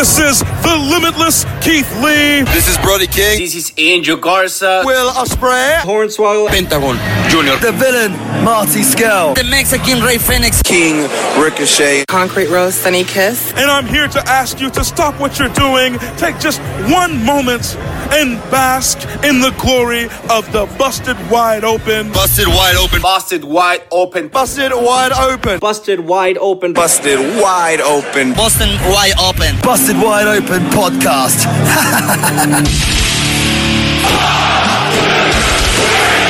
This is the limitless Keith Lee. This is Brody King. This is Angel Garza. Will Ospreay. Hornswoggle. Pentagon Junior. The villain, Marty Scurll. The Mexican Rey Fenix. King Ricochet. Concrete Rose Sonny Kiss. And I'm here to ask you to stop what you're doing, take just one moment, and bask in the glory of the busted wide open. Busted wide open. Busted wide open. Busted wide open. Busted wide open. Busted wide open. Boston wide open. Busted Wide Open podcast.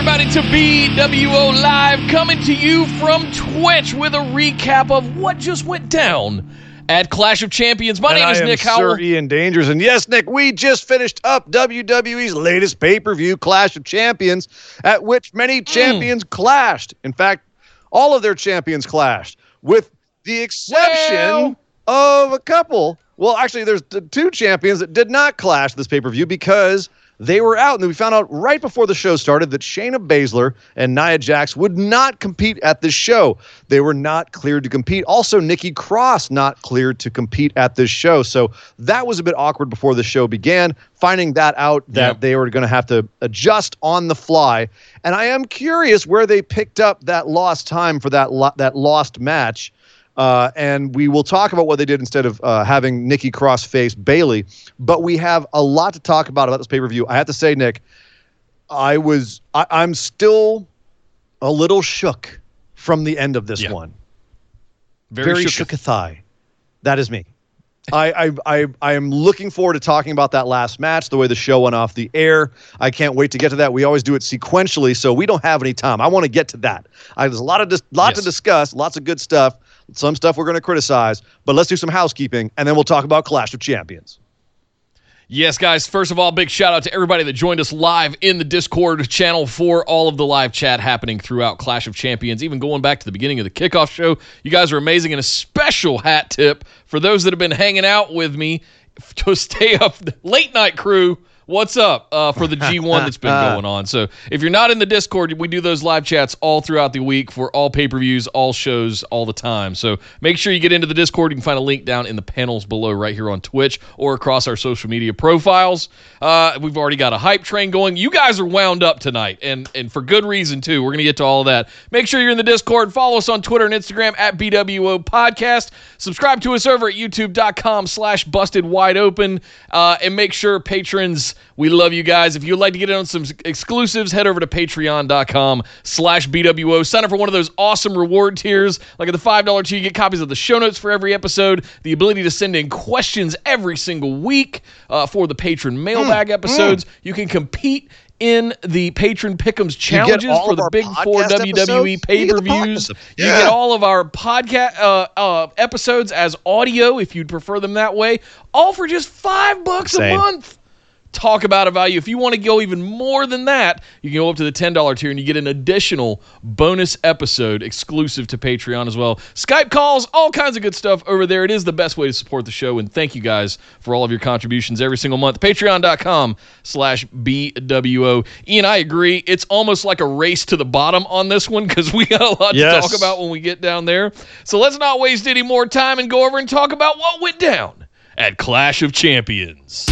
Everybody, to BWO Live, coming to you from Twitch with a recap of what just went down at Clash of Champions. My And name I is am Nick Sir Howell. Ian Dangerous. And yes, Nick, we just finished up WWE's latest pay per view, Clash of Champions, at which many mm. champions clashed. In fact, all of their champions clashed, with the exception of a couple. Well, actually, there's two champions that did not clash this pay per view because they were out. And we found out right before the show started that Shayna Baszler and Nia Jax would not compete at this show. They were not cleared to compete. Also, Nikki Cross not cleared to compete at this show. So that was a bit awkward before the show began. Finding that out that Yep. they were going to have to adjust on the fly. And I am curious where they picked up that lost time for that lo- that lost match. Uh, and we will talk about what they did instead of uh, having Nikki Cross face Bayley. But we have a lot to talk about about this pay per view. I have to say, Nick, I was I, I'm still a little shook from the end of this Yeah. one. Very, Very, shook. thigh. That is me. I, I I I am looking forward to talking about that last match, the way the show went off the air. I can't wait to get to that. We always do it sequentially, so we don't have any time. I want to get to that. I, there's a lot of dis- lot to discuss, lots of good stuff, some stuff we're going to criticize, but let's do some housekeeping, and then we'll talk about Clash of Champions. Yes, guys. First of all, big shout out to everybody that joined us live in the Discord channel for all of the live chat happening throughout Clash of Champions, even going back to the beginning of the kickoff show. You guys are amazing. And a special hat tip for those that have been hanging out with me to stay up, late night crew. What's up uh, for the G1 that's been going on? So, if you're not in the Discord, we do those live chats all throughout the week for all pay per views, all shows, all the time. So, make sure you get into the Discord. You can find a link down in the panels below right here on Twitch or across our social media profiles. Uh, we've already got a hype train going. You guys are wound up tonight, and, and for good reason, too. We're going to get to all of that. Make sure you're in the Discord. Follow us on Twitter and Instagram at BWO Podcast. Subscribe to us over at youtube.com slash busted wide open. Uh, and make sure patrons, we love you guys. If you'd like to get in on some exclusives, head over to patreon.com slash BWO. Sign up for one of those awesome reward tiers. Like at the $5 tier, you get copies of the show notes for every episode, the ability to send in questions every single week uh, for the patron mailbag episodes. You can compete in the patron pickums challenges for the big four WWE episodes? pay per views. episodes. You get all of our podcast uh, uh, episodes as audio if you'd prefer them that way, all for just five bucks a month. Talk about a value. If you want to go even more than that, you can go up to the $10 tier and you get an additional bonus episode exclusive to Patreon as well. Skype calls, all kinds of good stuff over there. It is the best way to support the show. And thank you guys for all of your contributions every single month. Patreon.com slash BWO. Ian, I agree. It's almost like a race to the bottom on this one because we got a lot Yes. to talk about when we get down there. So let's not waste any more time and go over and talk about what went down at Clash of Champions.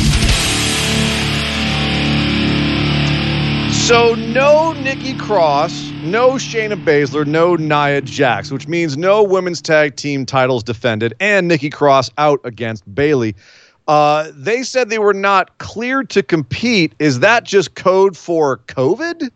So no Nikki Cross, no Shayna Baszler, no Nia Jax, which means no women's tag team titles defended, and Nikki Cross out against Bayley. Uh, they said they were not cleared to compete. Is that just code for COVID?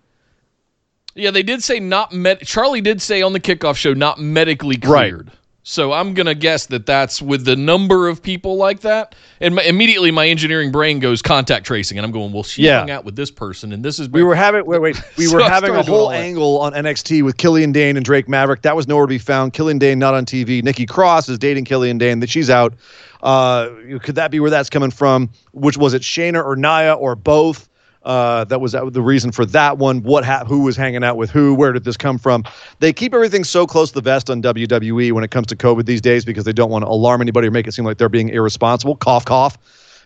Yeah, they did say not med. Charlie did say on the kickoff show not medically Right. So I'm gonna guess that that's with the number of people like that. And my, immediately my engineering brain goes contact tracing, and I'm going, well, she Yeah. hung out with this person, and this is We were having wait wait we So were having a whole angle on NXT with Killian Dain and Drake Maverick. That was nowhere to be found. Killian Dain not on TV. Nikki Cross is dating Killian Dain. That she's out. Uh, could that be where that's coming from? Which was it, Shayna or Nia or both? Uh, that was the reason for that one. What, ha- who was hanging out with who? Where did this come from? They keep everything so close to the vest on WWE when it comes to COVID these days because they don't want to alarm anybody or make it seem like they're being irresponsible. Cough, cough.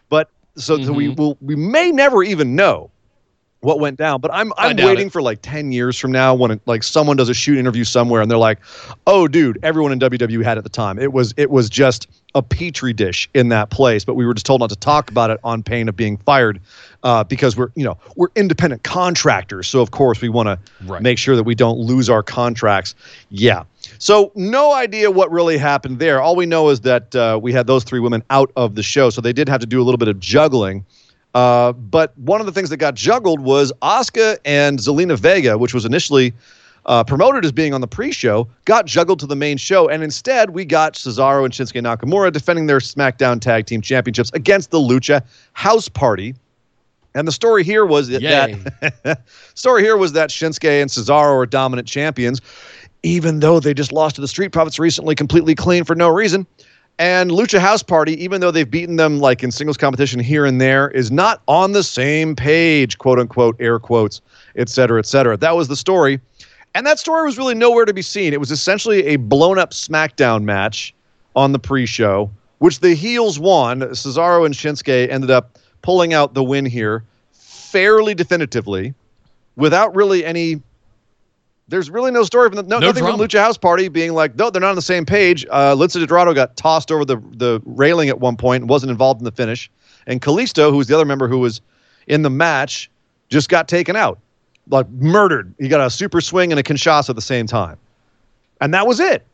But so, so we will, we may never even know what went down. But I'm I'm waiting it. for like ten years from now when it, like someone does a shoot interview somewhere and they're like, "Oh, dude, everyone in WWE had at the time. It was it was just a petri dish in that place, but we were just told not to talk about it on pain of being fired." Uh, because we're you know we're independent contractors, so of course we want to make sure that we don't lose our contracts. Yeah, so no idea what really happened there. All we know is that uh, we had those three women out of the show, so they did have to do a little bit of juggling. Uh, but one of the things that got juggled was Asuka and Zelina Vega, which was initially uh, promoted as being on the pre-show, got juggled to the main show, and instead we got Cesaro and Shinsuke Nakamura defending their SmackDown Tag Team Championships against the Lucha House Party. And the story here was that, that story here was that Shinsuke and Cesaro are dominant champions, even though they just lost to the Street Profits recently, completely clean for no reason. And Lucha House Party, even though they've beaten them like in singles competition here and there, is not on the same page, quote unquote, air quotes, et cetera, et cetera. That was the story. And that story was really nowhere to be seen. It was essentially a blown up SmackDown match on the pre show, which the heels won. Cesaro and Shinsuke ended up pulling out the win here fairly definitively without really any. There's really no story from the no, No nothing from. Lucha House Party being like, no, they're not on the same page. Uh, Lince Dorado got tossed over the the railing at one point point, wasn't involved in the finish, and Kalisto, who was the other member who was in the match, just got taken out, like murdered. He got a super swing and a Kinshasa at the same time, and that was it.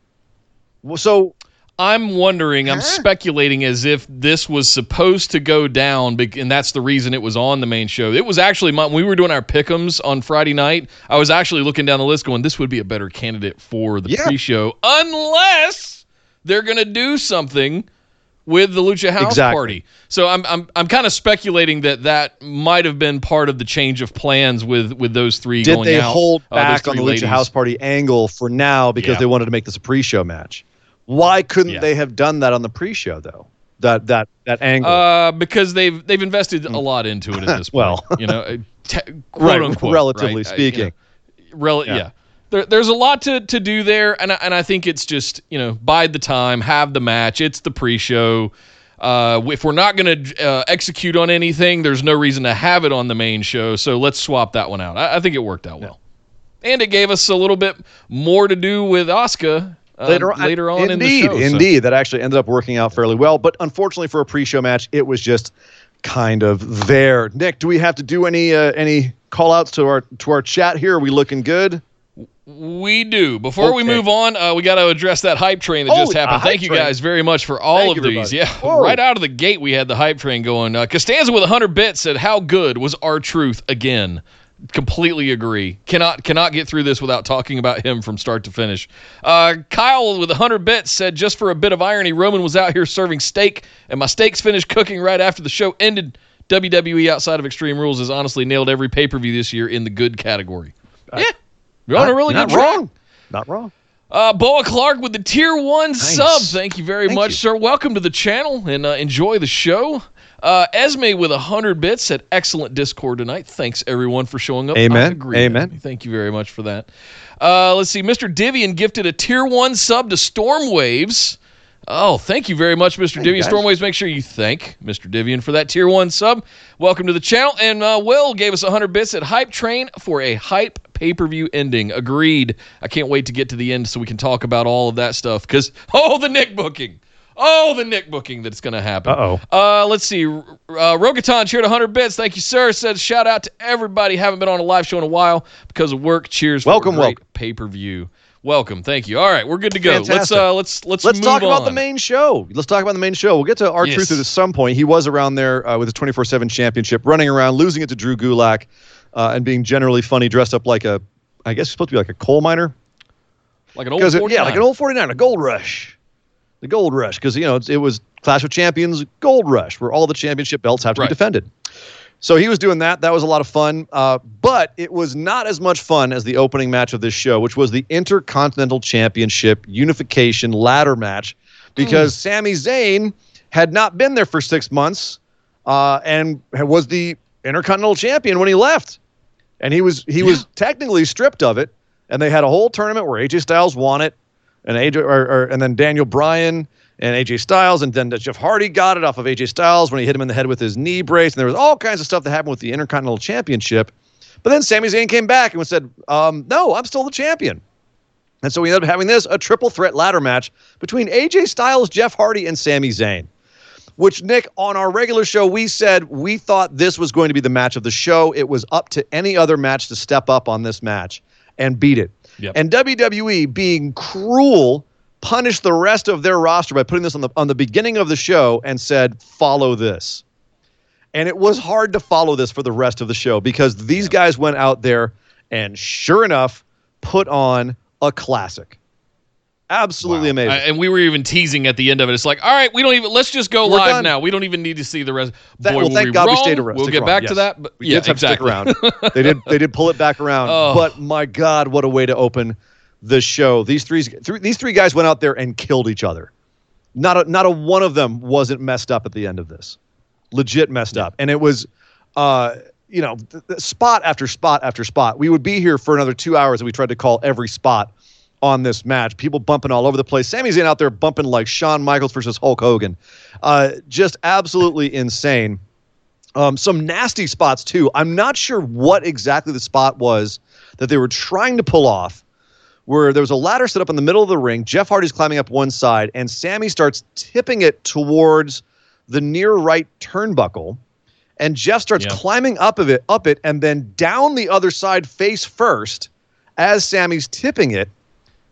So I'm wondering, I'm speculating as if this was supposed to go down, and that's the reason it was on the main show. It was actually, my, when we were doing our pickums on Friday night, I was actually looking down the list going, this would be a better candidate for the Yeah. pre show, unless they're going to do something with the Lucha House Exactly. Party. So I'm, I'm, I'm kind of speculating that that might have been part of the change of plans with, with those three did going they out. hold uh, back on three the ladies. Lucha House Party angle for now because Yeah. they wanted to make this a pre-show match? Why couldn't Yeah. they have done that on the pre-show though? That that that angle. Uh, because they've they've invested a lot into it at this point. Well. you know, uh, te- quote right, unquote, relatively right? Uh, you speaking. know, rel- Yeah. yeah. There, there's a lot to, to do there, and I, and I think it's just you know bide the time, have the match. It's the pre-show. Uh, if we're not going to uh, execute on anything, there's no reason to have it on the main show. So let's swap that one out. I, I think it worked out well, and it gave us a little bit more to do with Asuka uh, later on, later on indeed, in the show. so- indeed, that actually ended up working out fairly well. But unfortunately for a pre-show match, it was just kind of there. Nick, do we have to do any uh, any call outs to our to our chat here? Are we looking good? We do. Before we move on, uh, we got to address that hype train that just happened. Thank you train. guys very much for all Thank of these. everybody. Yeah, Whoa. right out of the gate, we had the hype train going. Uh, Costanza with 100 bits said, "How good was R-Truth again?" Completely agree. Cannot cannot get through this without talking about him from start to finish. Uh, Kyle with 100 bits said, "Just for a bit of irony, Roman was out here serving steak, and my steaks finished cooking right after the show ended." WWE outside of Extreme Rules has honestly nailed every pay per view this year in the good category. yeah, you're on a really not good track. wrong. Not wrong. Uh, Boa Clark with the tier one sub. Thank you very Thank much, you. sir. Welcome to the channel and uh, enjoy the show. Uh, Esme with 100 bits said, excellent Discord tonight. Thanks, everyone, for showing up. Amen. Amen. Thank you very much for that. Uh, let's see. Mr. Divian gifted a tier one sub to Stormwaves. Oh, thank you very much, Mr. Divian. guys. Stormwaves, make sure you thank Mr. Divian for that tier one sub. Welcome to the channel. And uh, Will gave us 100 bits at Hype Train for a hype pay per view ending. Agreed. I can't wait to get to the end so we can talk about all of that stuff. Because, oh, the Nick booking. Oh, the Nick booking that's going to happen. Uh-oh. Uh, let's see. Uh, Rogaton cheered 100 bits. Thank you, sir. Says shout out to everybody. Haven't been on a live show in a while because of work. Cheers. Welcome, for a great welcome. pay per view. Welcome. Thank you. All right, we're good to go. Let's uh, let's let's Let's move talk about on. the main show. Let's talk about the main show. We'll get to our Yes. R-Truth at some point. He was around there uh, with his 24 7 championship, running around, losing it to Drew Gulak, uh, and being generally funny, dressed up like a, I guess he's supposed to be like a coal miner. like an old Because, 49. yeah, like an old 49, a gold rush. The gold rush. Because, you know, it's, it was Clash of Champions gold rush, where all the championship belts have to Right. be defended. So he was doing that. That was a lot of fun. Uh, but it was not as much fun as the opening match of this show, which was the Intercontinental Championship Unification Ladder match, because Sami Zayn had not been there for six months uh, and was the Intercontinental Champion when he left, and he was he was technically stripped of it. And they had a whole tournament where AJ Styles won it, and AJ or, or, and then Daniel Bryan and AJ Styles, and then Jeff Hardy got it off of AJ Styles when he hit him in the head with his knee brace, and there was all kinds of stuff that happened with the Intercontinental Championship. But then Sami Zayn came back and said, um, "No, I'm still the champion." And so we ended up having this a triple threat ladder match between AJ Styles, Jeff Hardy, and Sami Zayn. Which Nick, on our regular show, we said we thought this was going to be the match of the show. It was up to any other match to step up on this match and beat it. Yep. And WWE, being cruel, punished the rest of their roster by putting this on the on the beginning of the show and said, "Follow this." And it was hard to follow this for the rest of the show because these guys went out there and sure enough put on a classic. Absolutely amazing. Uh, and we were even teasing at the end of it. It's like, all right, we don't even. Let's just go We're live done. now. We don't even need to see the rest. That- Boy, well, thank we God we wrong. stayed around. We'll stick get back yes. to that. But we yeah, did have exactly. to stick around. they did. They did pull it back around. Oh. But my God, what a way to open the show! These three, three, these three guys went out there and killed each other. Not a, not a one of them wasn't messed up at the end of this. Legit messed up, and it was, uh, you know, th- th- spot after spot after spot. We would be here for another two hours, and we tried to call every spot on this match. People bumping all over the place. Sami Zayn out there bumping like Shawn Michaels versus Hulk Hogan. Uh, just absolutely insane. Um, some nasty spots too. I'm not sure what exactly the spot was that they were trying to pull off. Where there was a ladder set up in the middle of the ring, Jeff Hardy's climbing up one side, and Sammy starts tipping it towards the near right turnbuckle, and Jeff starts Yeah. climbing up of it, up it, and then down the other side face first, as Sammy's tipping it,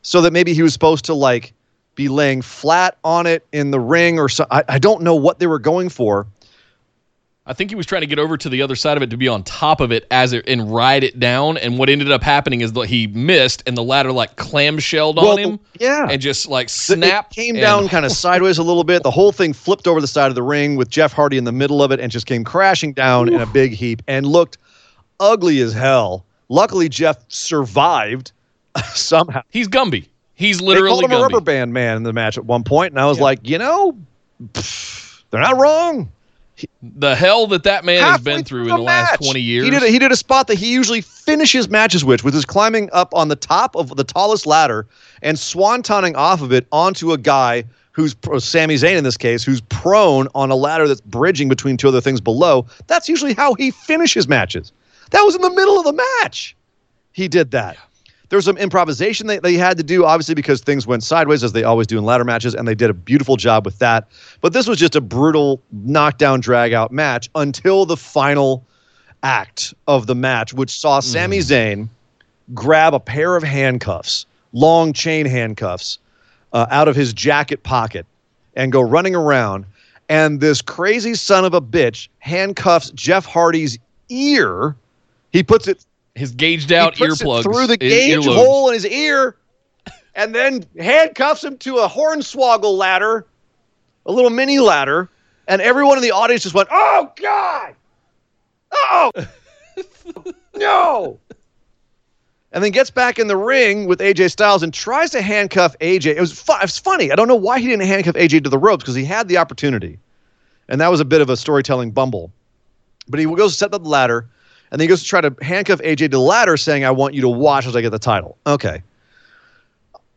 so that maybe he was supposed to like be laying flat on it in the ring or so. I, I don't know what they were going for. I think he was trying to get over to the other side of it to be on top of it as it and ride it down. And what ended up happening is that he missed, and the ladder like clamshelled Well, on him. yeah. and just like snapped. It came down kind of sideways a little bit. The whole thing flipped over the side of the ring with Jeff Hardy in the middle of it and just came crashing down in a big heap and looked ugly as hell. Luckily, Jeff survived somehow. He's Gumby. He's They literally called him a rubber band man in the match at one point, and I was like, you know, pff, they're not wrong. The hell that that man has been through in the the last twenty years. He did, a, he did a spot that he usually finishes matches with, which is climbing up on the top of the tallest ladder and swantoning off of it onto a guy who's or Sami Zayn in this case, who's prone on a ladder that's bridging between two other things below. That's usually how he finishes matches. That was in the middle of the match. He did that. There was some improvisation that they had to do, obviously, because things went sideways as they always do in ladder matches, and they did a beautiful job with that. But this was just a brutal knockdown, drag out match until the final act of the match, which saw Sami Zayn grab a pair of handcuffs, long chain handcuffs, uh, out of his jacket pocket and go running around. And this crazy son of a bitch handcuffs Jeff Hardy's ear. He puts it His gauged out earplugs through the gauge earlobes. hole in his ear, and then handcuffs him to a hornswoggle ladder, a little mini ladder, and everyone in the audience just went, "Oh God, oh no!" And then gets back in the ring with AJ Styles and tries to handcuff AJ. It was fu- it's funny. I don't know why he didn't handcuff AJ to the ropes because he had the opportunity, and that was a bit of a storytelling bumble. But he goes to set up the ladder, and then he goes to try to handcuff AJ to the ladder, saying, I want you to watch as I get the title. Okay.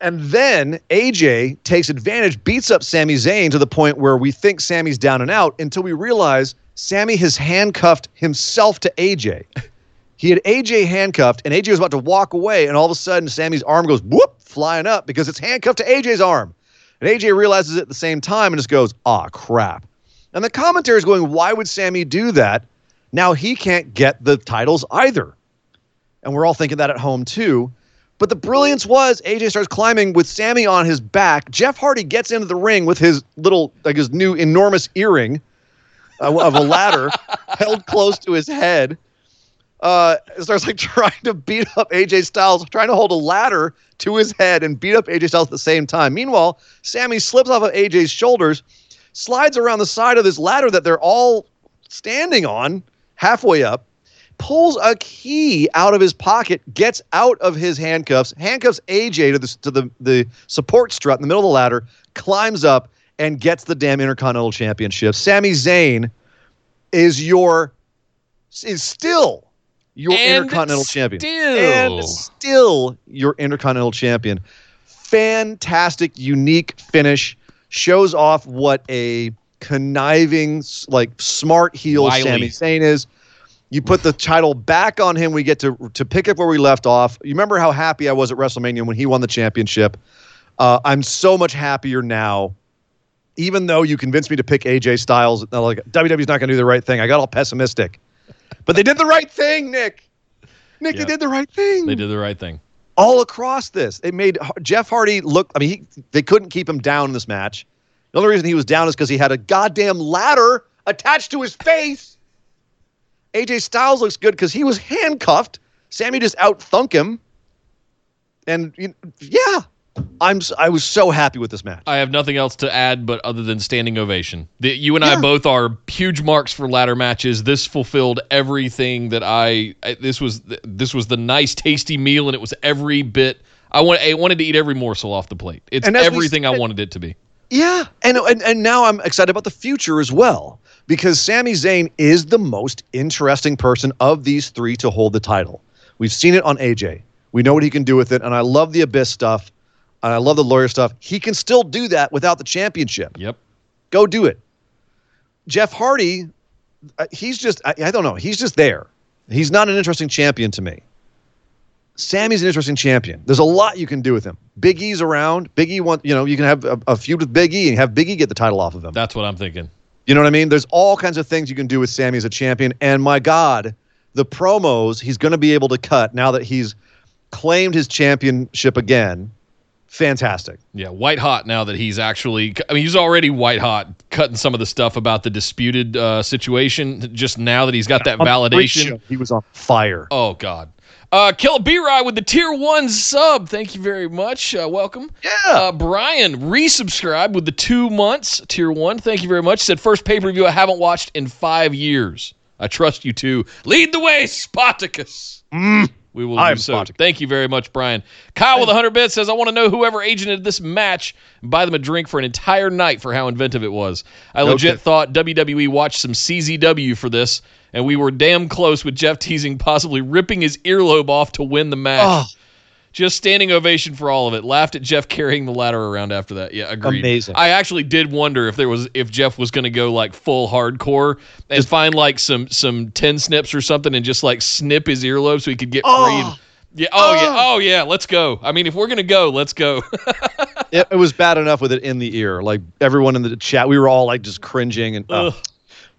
And then AJ takes advantage, beats up Sami Zayn to the point where we think Sammy's down and out until we realize Sammy has handcuffed himself to AJ. He had AJ handcuffed, and AJ was about to walk away, and all of a sudden Sammy's arm goes whoop, flying up because it's handcuffed to AJ's arm. And AJ realizes it at the same time and just goes, ah, crap. And the commentary is going, why would Sammy do that? Now he can't get the titles either. And we're all thinking that at home too. But the brilliance was AJ starts climbing with Sammy on his back. Jeff Hardy gets into the ring with his little, like his new enormous earring uh, of a ladder held close to his head. Uh, starts like trying to beat up AJ Styles, trying to hold a ladder to his head and beat up AJ Styles at the same time. Meanwhile, Sammy slips off of AJ's shoulders, slides around the side of this ladder that they're all standing on, halfway up, pulls a key out of his pocket, gets out of his handcuffs, handcuffs AJ to the to the, the support strut in the middle of the ladder, climbs up, and gets the damn Intercontinental Championship. Sami Zayn is your is still your And Intercontinental Champion. And still your Intercontinental Champion. Fantastic, unique finish. Shows off what a conniving, like smart heel Wily. Sami Zayn is. You put the title back on him. We get to to pick up where we left off. You remember how happy I was at WrestleMania when he won the championship. Uh, I'm so much happier now. Even though you convinced me to pick AJ Styles, like WWE's not going to do the right thing. I got all pessimistic, but they did the right thing, Nick. Nick, Yeah. they did the right thing They did the right thing. all across this. It made Jeff Hardy look. I mean, he, they couldn't keep him down in this match. The only reason he was down is because he had a goddamn ladder attached to his face. AJ Styles looks good because he was handcuffed. Sammy just out thunk him. And you yeah, I'm I was so happy with this match. I have nothing else to add, but other than standing ovation. The, you and I both are huge marks for ladder matches. This fulfilled everything that I. I- This was this was the nice, tasty meal, and it was every bit. I want. I wanted to eat every morsel off the plate. It's And as we everything I wanted it to be. Yeah, and, and and now I'm excited about the future as well because Sami Zayn is the most interesting person of these three to hold the title. We've seen it on AJ. We know what he can do with it, and I love the Abyss stuff, and I love the lawyer stuff. He can still do that without the championship. Yep. Go do it. Jeff Hardy, uh, he's just I, I don't know. He's just there. He's not an interesting champion to me. Sammy's an interesting champion. There's a lot you can do with him. Big E's around. Big E want you know you can have a, a feud with Big E and have Big E get the title off of him. That's what I'm thinking. You know what I mean? There's all kinds of things you can do with Sammy as a champion. And my God, the promos he's going to be able to cut now that he's claimed his championship again. Fantastic. Yeah, white hot now that he's actually. I mean, he's already white hot, cutting some of the stuff about the disputed uh, situation. Just now that he's got that validation. He was on fire. Oh God. Uh, Kill B Ride with the tier one sub. Thank you very much. Uh, welcome. Yeah. Uh, Brian resubscribed with the two months tier one. Thank you very much. Said first pay per view I haven't watched in five years. I trust you to lead the way, Spartacus. We will I do so. Spartacus. Thank you very much, Brian. Kyle with 100 bits says, I want to know whoever agented this match and buy them a drink for an entire night for how inventive it was. I legit thought WWE watched some CZW for this, and we were damn close with Jeff teasing possibly ripping his earlobe off to win the match. Oh. Just standing ovation for all of it. Laughed at Jeff carrying the ladder around after that. Yeah, agreed. Amazing. I actually did wonder if there was if Jeff was going to go like full hardcore and find like some some tin snips or something and just like snip his earlobe so he could get free. Oh. And, yeah. Oh, yeah. Oh yeah. Let's go. I mean, if we're gonna go, let's go. It, it was bad enough with it in the ear. Like everyone in the chat, we were all like just cringing and. uh,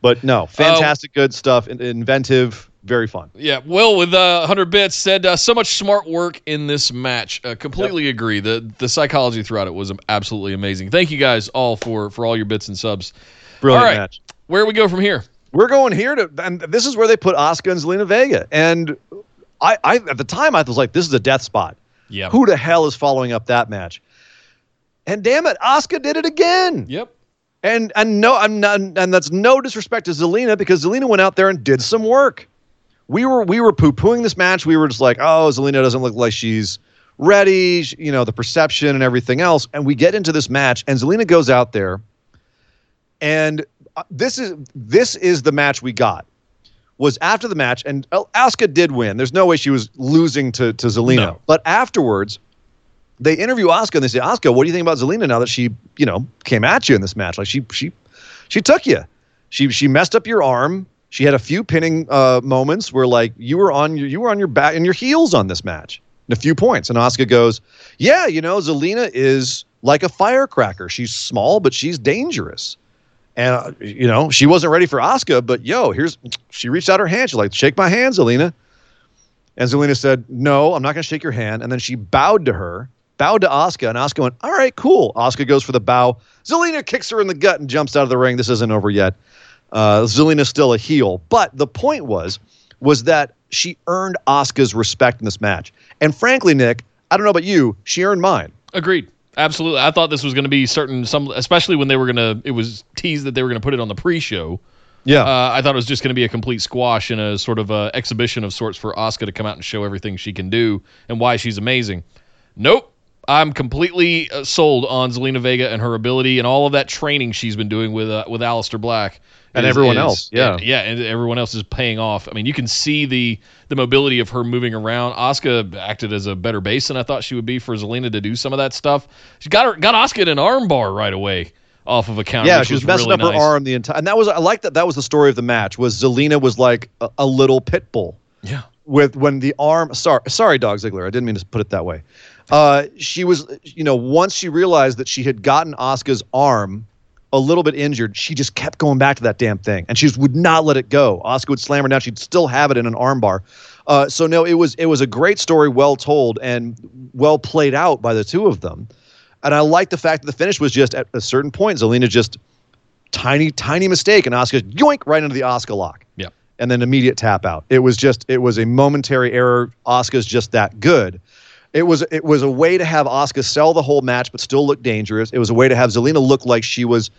but no, fantastic, good stuff. in- Inventive, very fun. Yeah, Will with uh, 100 bits said uh, so much smart work in this match. Uh, completely agree. The the psychology throughout it was absolutely amazing. Thank you guys all for for all your bits and subs. Brilliant all right, match. where do we go from here? We're going here to, and this is where they put Asuka and Zelina Vega. And I, I, at the time, I was like, this is a death spot. Yeah. Who the hell is following up that match? And damn it, Asuka did it again. Yep. And and no, I'm not, and that's no disrespect to Zelina because Zelina went out there and did some work. We were we were poo pooing this match. We were just like, oh, Zelina doesn't look like she's ready. She- You know, the perception and everything else. And we get into this match, and Zelina goes out there, and uh, this is this is the match we got. Was after the match, and Asuka did win. There's no way she was losing to to Zelina. No. But afterwards, they interview Asuka and they say, Asuka, what do you think about Zelina now that she, you know, came at you in this match? Like she she she took you. She she messed up your arm. She had a few pinning uh, moments where like you were on your you were on your back and your heels on this match. And a few points. And Asuka goes, Yeah, you know, Zelina is like a firecracker. She's small, but she's dangerous. And uh, you know, she wasn't ready for Asuka, but yo, here's she reached out her hand. She's like, Shake my hand, Zelina. And Zelina said, No, I'm not going to shake your hand. And then she bowed to her, bowed to Asuka, and Asuka went, All right, cool. Asuka goes for the bow. Zelina kicks her in the gut and jumps out of the ring. This isn't over yet. Uh, Zelina's still a heel. But the point was, was that she earned Asuka's respect in this match. And frankly, Nick, I don't know about you, she earned mine. Agreed. Absolutely. I thought this was going to be certain some especially when they were going to it was teased that they were going to put it on the pre-show. Yeah. Uh, I thought it was just going to be a complete squash and a sort of a exhibition of sorts for Asuka to come out and show everything she can do and why she's amazing. Nope. I'm completely uh, sold on Zelina Vega and her ability and all of that training she's been doing with uh, with Aleister Black And is- everyone is- else, yeah. yeah, and everyone else is paying off. I mean, you can see the the mobility of her moving around. Asuka acted as a better base than I thought she would be for Zelina to do some of that stuff. She got her got Asuka in an armbar right away off of a counter. Yeah, she was, was messing really up her arm the entire, and that was I like that. That was the story of the match. Was Zelina was like a, a little pit bull. Yeah. with when the arm sorry sorry dog ziggler i didn't mean to put it that way uh she was you know once she realized that she had gotten asuka's arm a little bit injured she just kept going back to that damn thing and she just would not let it go asuka would slam her down she'd still have it in an armbar. uh, so no it was it was a great story well told and well played out by the two of them and i like the fact that the finish was just at a certain point zelina just tiny tiny mistake and asuka yoink right into the asuka lock Yeah, and then immediate tap out. It was just it was a momentary error. Asuka's just that good. It was it was a way to have Asuka sell the whole match but still look dangerous. It was a way to have Zelina look like she was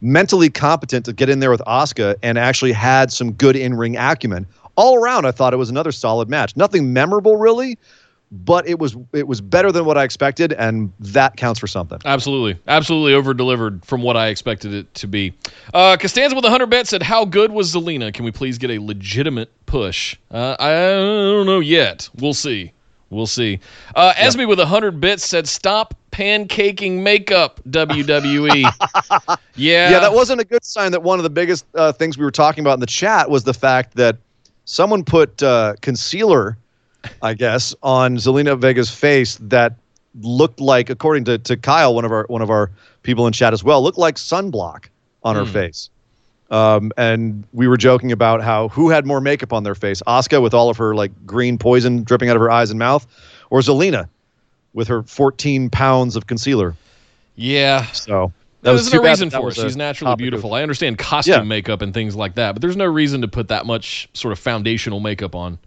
mentally competent to get in there with Asuka and actually had some good in-ring acumen. All around, I thought it was another solid match. Nothing memorable really, but it was it was better than what I expected, and that counts for something. Absolutely. Absolutely over delivered from what I expected it to be. Uh, Costanza with 100 bits said, How good was Zelina? Can we please get a legitimate push? Uh, I don't know yet. We'll see. We'll see. Uh, Esme with 100 bits said, Stop pancaking makeup, WWE. yeah. Yeah, that wasn't a good sign that one of the biggest uh, things we were talking about in the chat was the fact that someone put uh, concealer, I guess, on Zelina Vega's face that looked like, according to, to Kyle, one of our one of our people in chat as well, looked like sunblock on her face. Um, and we were joking about how who had more makeup on their face, Asuka with all of her like green poison dripping out of her eyes and mouth, or Zelina with her 14 pounds of concealer. Yeah. So that There's no reason for it. She's naturally topic of- beautiful. I understand costume Yeah. makeup and things like that, but there's no reason to put that much sort of foundational makeup on.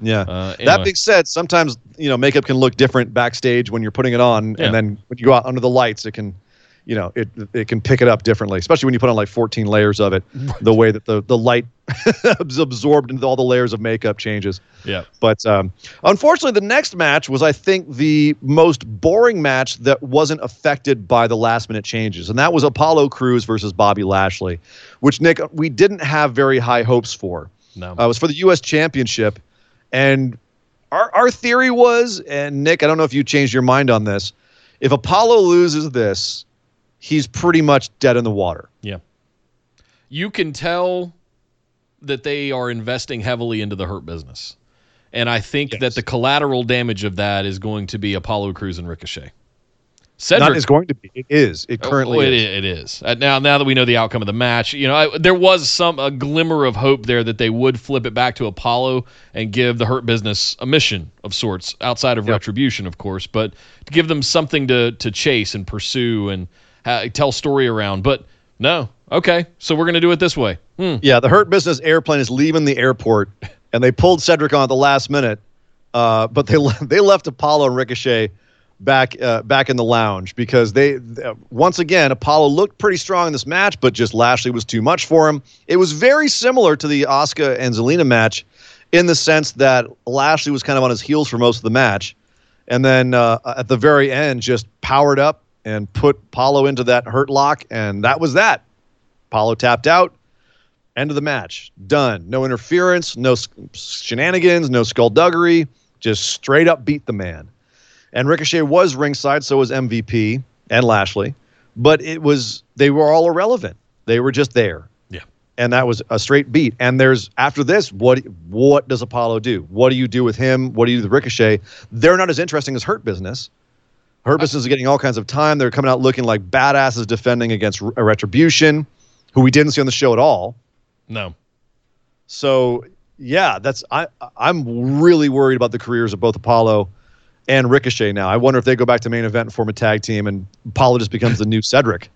Yeah. Uh, That being said, sometimes you know makeup can look different backstage when you're putting it on, Yeah. and then when you go out under the lights, it can, you know, it it can pick it up differently. Especially when you put on like 14 layers of it, the way that the the light is absorbed into all the layers of makeup changes. Yeah. But um, unfortunately, the next match was, I think, the most boring match that wasn't affected by the last minute changes. And that was Apollo Crews versus Bobby Lashley, which, Nick, we didn't have very high hopes for. No. Uh, it was for the U.S. Championship. And our, our theory was, and Nick, I don't know if you changed your mind on this, if Apollo loses this, he's pretty much dead in the water. Yeah. You can tell that they are investing heavily into the hurt business. And I think that the collateral damage of that is going to be Apollo Crews and Ricochet. Cedric Not is going to be. It is. It currently Oh, it is. It is. Uh, now, now that we know the outcome of the match, you know, I, there was some a glimmer of hope there that they would flip it back to Apollo and give the Hurt Business a mission of sorts, outside of retribution, of course, but to give them something to to chase and pursue and tell story around. But no, okay, so we're gonna do it this way. Hmm. Yeah, the Hurt Business airplane is leaving the airport, and they pulled Cedric on at the last minute, uh, but they they left Apollo and Ricochet back uh, back in the lounge because they uh, once again Apollo looked pretty strong in this match, but just Lashley was too much for him. It was very similar to the Asuka and Zelina match in the sense that Lashley was kind of on his heels for most of the match, and then uh, at the very end just powered up and put Apollo into that hurt lock, and that was that. Apollo tapped out. End of the match. Done. No interference, no shenanigans, no skullduggery. Just straight up beat the man. And Ricochet was ringside, so was MVP and Lashley. But it was they were all irrelevant. They were just there. Yeah. And that was a straight beat. And there's after this, what what does Apollo do? What do you do with him? What do you do with Ricochet? They're not as interesting as Hurt Business. Business is getting all kinds of time. They're coming out looking like badasses defending against R- Retribution, who we didn't see on the show at all. No, So yeah, that's I I'm really worried about the careers of both Apollo and Ricochet now. I wonder if they go back to main event and form a tag team and Apollo just becomes the new Cedric.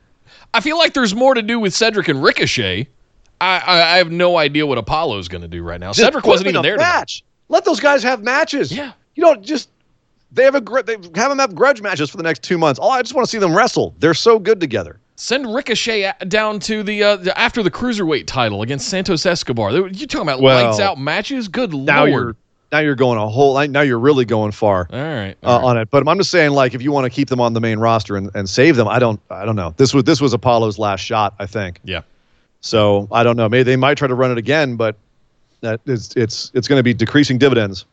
I feel like there's more to do with Cedric and Ricochet. I I, I have no idea what Apollo's gonna do right now. Just Cedric wasn't even a there. tonight. Match. Let those guys have matches. Yeah. You don't just they have a gr- they have them have grudge matches for the next two months. Oh, I just want to see them wrestle. They're so good together. Send Ricochet a- down to the, uh, the after the cruiserweight title against Santos Escobar. You talking about Well, lights out matches? Good Now lord! you're now you're going a whole. Now you're really going far All right. uh, all right. on it. But I'm just saying, like, if you want to keep them on the main roster and, and save them, I don't. I don't know. This was this was Apollo's last shot, I think. Yeah. So I don't know. Maybe they might try to run it again, but that is it's it's going to be decreasing dividends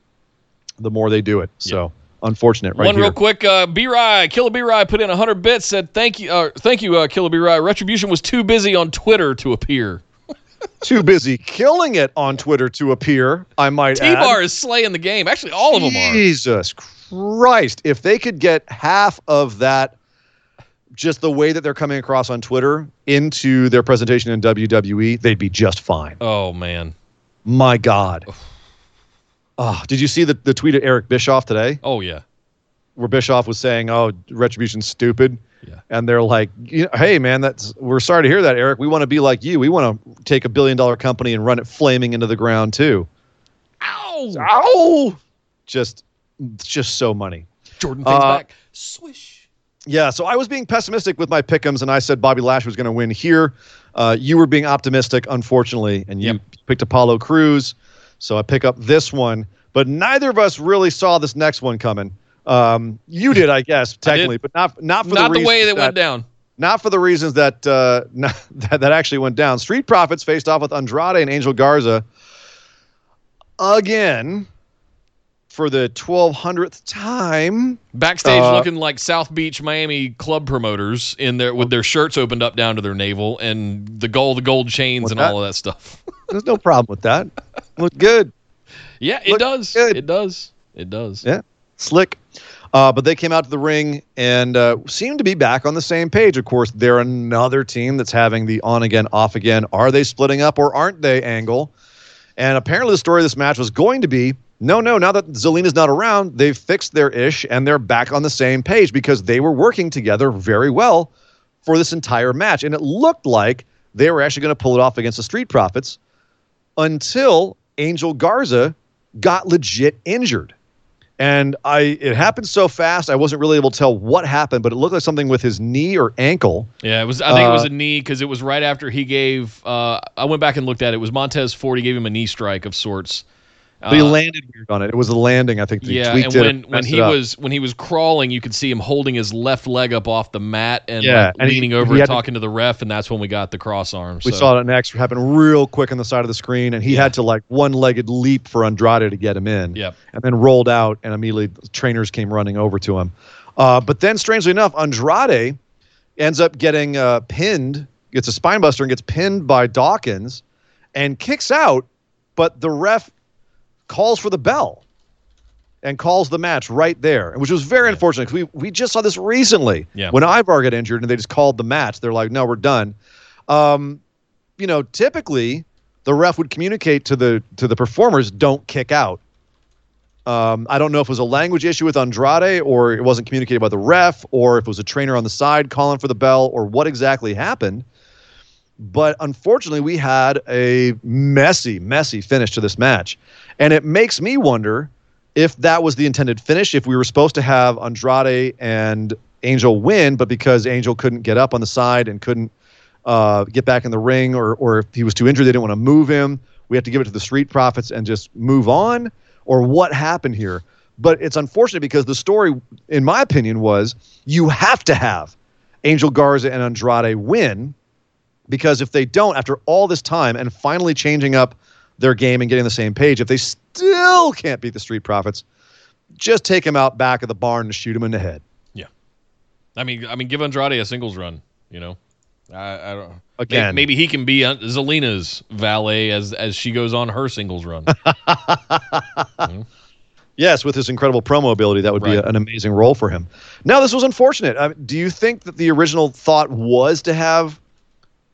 the more they do it. So unfortunate, right One here. real quick, uh, B Rye, Killer B Rye put in hundred bits. Said thank you, uh, thank you, uh, Killer B Rye. Retribution was too busy on Twitter to appear. Too busy killing it on Twitter to appear. I might T add. Bar is slaying the game. Actually, all of them are. Jesus Christ! If they could get half of that, just the way that they're coming across on Twitter into their presentation in WWE, they'd be just fine. Oh man. My God. Oh, did you see the, the tweet of Eric Bischoff today? Oh yeah. where Bischoff was saying, "Oh, retribution's stupid," Yeah. and they're like, "Hey, man, that's we're sorry to hear that, Eric. We want to be like you. We want to take a billion dollar company and run it flaming into the ground too." Ow! Ow! Just, just so money. Jordan things Uh, back. Swish. Yeah, so I was being pessimistic with my pickums, and I said Bobby Lash was going to win here. Uh, you were being optimistic, unfortunately, and you Yep. picked Apollo Crews. So I pick up this one, but neither of us really saw this next one coming. Um, you did, I guess, technically, but not not for Not the, the way that went down. Not for the reasons that uh, not, that, that actually went down. Street Profits faced off with Andrade and Angel Garza again for the 1200th time. Backstage, Uh, looking like South Beach, Miami club promoters in there with their shirts opened up down to their navel and the gold, the gold chains and that? all of that stuff. There's no problem with that. Look good. yeah, it Look does. good. It does. It does. Yeah, slick. Uh, but they came out to the ring and uh, seemed to be back on the same page. Of course, they're another team that's having the on again, off again. Are they splitting up or aren't they angle? And apparently, the story of this match was going to be no, no, now that Zelina's not around, they've fixed their ish and they're back on the same page because they were working together very well for this entire match. And it looked like they were actually going to pull it off against the Street Profits until Angel Garza got legit injured. And I it happened so fast I wasn't really able to tell what happened, but it looked like something with his knee or ankle. Yeah, it was. I think it was Uh, a knee because it was right after he gave. Uh, I went back and looked at it. It was Montez Ford. He gave him a knee strike of sorts. But he Uh, landed weird on it. It was a landing, I think. he Yeah, and when when he was when he was crawling, you could see him holding his left leg up off the mat and Yeah, like, and he- leaning over he and had to- talking to the ref, and that's when we got the cross arm. we so. saw it next happen real quick on the side of the screen, and he had to like one-legged leap for Andrade to get him in. Yep. and then rolled out, and immediately the trainers came running over to him. Uh, but then, strangely enough, Andrade ends up getting uh, pinned, gets a spine buster, and gets pinned by Dawkins, and kicks out. But the ref calls for the bell and calls the match right there, which was very unfortunate because we we just saw this recently Yeah. when Ivar got injured, and they just called the match. They're like, "No, we're done." Um, you know, typically the ref would communicate to the to the performers, "Don't kick out." Um, I don't know if it was a language issue with Andrade or it wasn't communicated by the ref or if it was a trainer on the side calling for the bell or what exactly happened. But unfortunately, we had a messy, messy finish to this match. And it makes me wonder if that was the intended finish, if we were supposed to have Andrade and Angel win, but because Angel couldn't get up on the side and couldn't uh, get back in the ring, or, or if he was too injured, they didn't want to move him, we have to give it to the Street Profits and just move on, or what happened here. But it's unfortunate because the story, in my opinion, was you have to have Angel Garza and Andrade win because if they don't, after all this time and finally changing up their game and getting the same page, if they still can't beat the Street Profits, just take him out back of the barn and shoot him in the head. Yeah, I mean, I mean, give Andrade a singles run. You know, I, I don't. Again. maybe, he can be uh, Zelina's valet as as she goes on her singles run. Yes, with his incredible promo ability, that would be a- an amazing role for him. Now, this was unfortunate. I do you think that the original thought was to have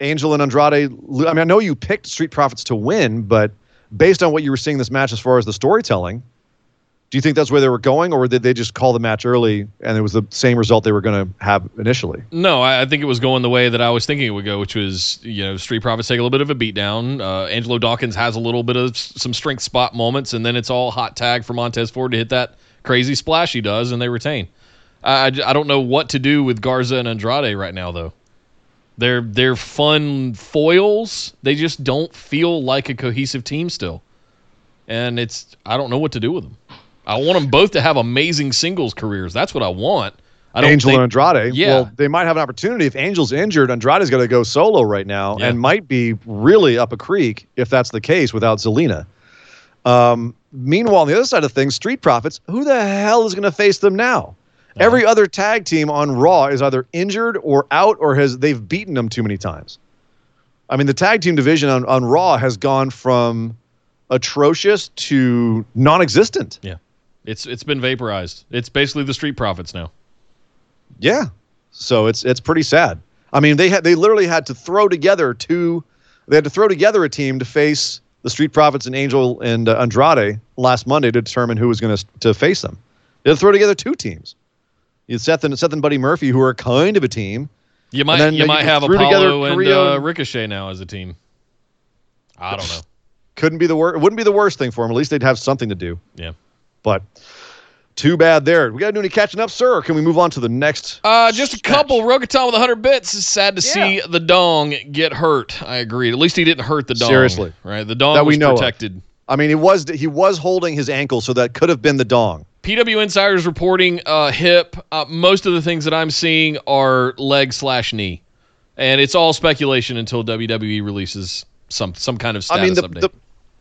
Angel and Andrade? I mean, I know you picked Street Profits to win, but based on what you were seeing this match as far as the storytelling, do you think that's where they were going, or did they just call the match early and it was the same result they were going to have initially? No, I, I think it was going the way that I was thinking it would go, which was you know Street Profits take a little bit of a beatdown. Uh, Angelo Dawkins has a little bit of some strength spot moments, and then it's all hot tag for Montez Ford to hit that crazy splash he does, and they retain. I don't know what to do with Garza and Andrade right now though. They're they're fun foils. They just don't feel like a cohesive team still. and it's I don't know what to do with them. I want them both to have amazing singles careers. That's what I want. I don't Angel think, and Andrade. Yeah. Well, they might have an opportunity if Angel's injured. Andrade's going to go solo right now Yeah. and might be really up a creek if that's the case without Zelina. Um, meanwhile, on the other side of things, Street Profits, who the hell is going to face them now? Every other tag team on Raw is either injured or out or has they've beaten them too many times. I mean, the tag team division on, on Raw has gone from atrocious to non-existent. Yeah, it's it's been vaporized. It's basically the Street Profits now. Yeah. So it's it's pretty sad. I mean, they had they literally had to throw together two. They had to throw together a team to face the Street Profits and Angel and uh, Andrade last Monday to determine who was going to to face them. They had to throw together two teams. You had Seth and Seth and Buddy Murphy, who are kind of a team. You might then you you might have Apollo and uh, Ricochet now as a team. I don't know. Couldn't be the worst. It wouldn't be the worst thing for them. At least they'd have something to do. Yeah. But too bad there. We got to do any catching up, sir. Or can we move on to the next? Uh, just a couple. Rogaton with 100 bits. It's sad to see the dong get hurt. I agree. At least he didn't hurt the dong. Seriously. Right? The dong That we was know of. protected. I mean, he was he was holding his ankle, so that could have been the dong. PW Insiders reporting uh, hip. Uh, most of the things that I'm seeing are leg slash knee, and it's all speculation until WWE releases some some kind of status I mean, the, update. the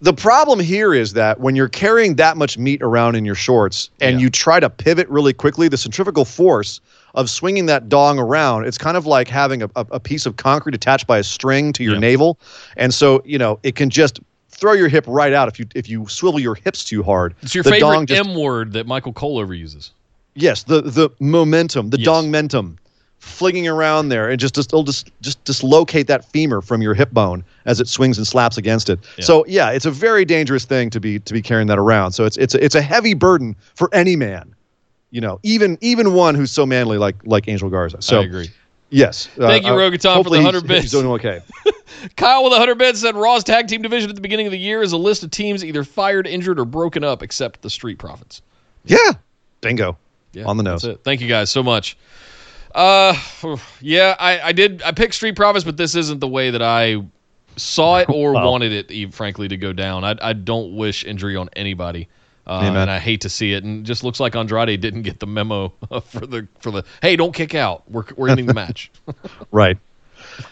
the problem here is that when you're carrying that much meat around in your shorts and Yeah. you try to pivot really quickly, the centrifugal force of swinging that dong around, it's kind of like having a, a, piece of concrete attached by a string to your Yeah. navel, and so you know it can just throw your hip right out if you if you swivel your hips too hard. it's your the favorite just- M word that Michael Cole overuses. Yes, the the momentum, the Yes. dongmentum, flinging around there, and just just it'll just just dislocate that femur from your hip bone as it swings and slaps against it. Yeah. So yeah, it's a very dangerous thing to be to be carrying that around. So it's it's a, it's a heavy burden for any man, you know, even even one who's so manly like like Angel Garza. So I agree. Yes, uh, Thank you, Rogaton, for the hopefully 100 bits. He's doing okay. Kyle with 100 bits said Raw's tag team division at the beginning of the year is a list of teams either fired, injured, or broken up, except the Street Profits. yeah, bingo. Yeah, On the nose. That's it. Thank you guys so much. Uh, yeah, I, I did. I picked Street Profits, but this isn't the way that I saw it or wanted it, frankly, to go down. I, I don't wish injury on anybody, uh, and I hate to see it. And it just looks like Andrade didn't get the memo for the for the hey, don't kick out. We're we're ending the match. Right.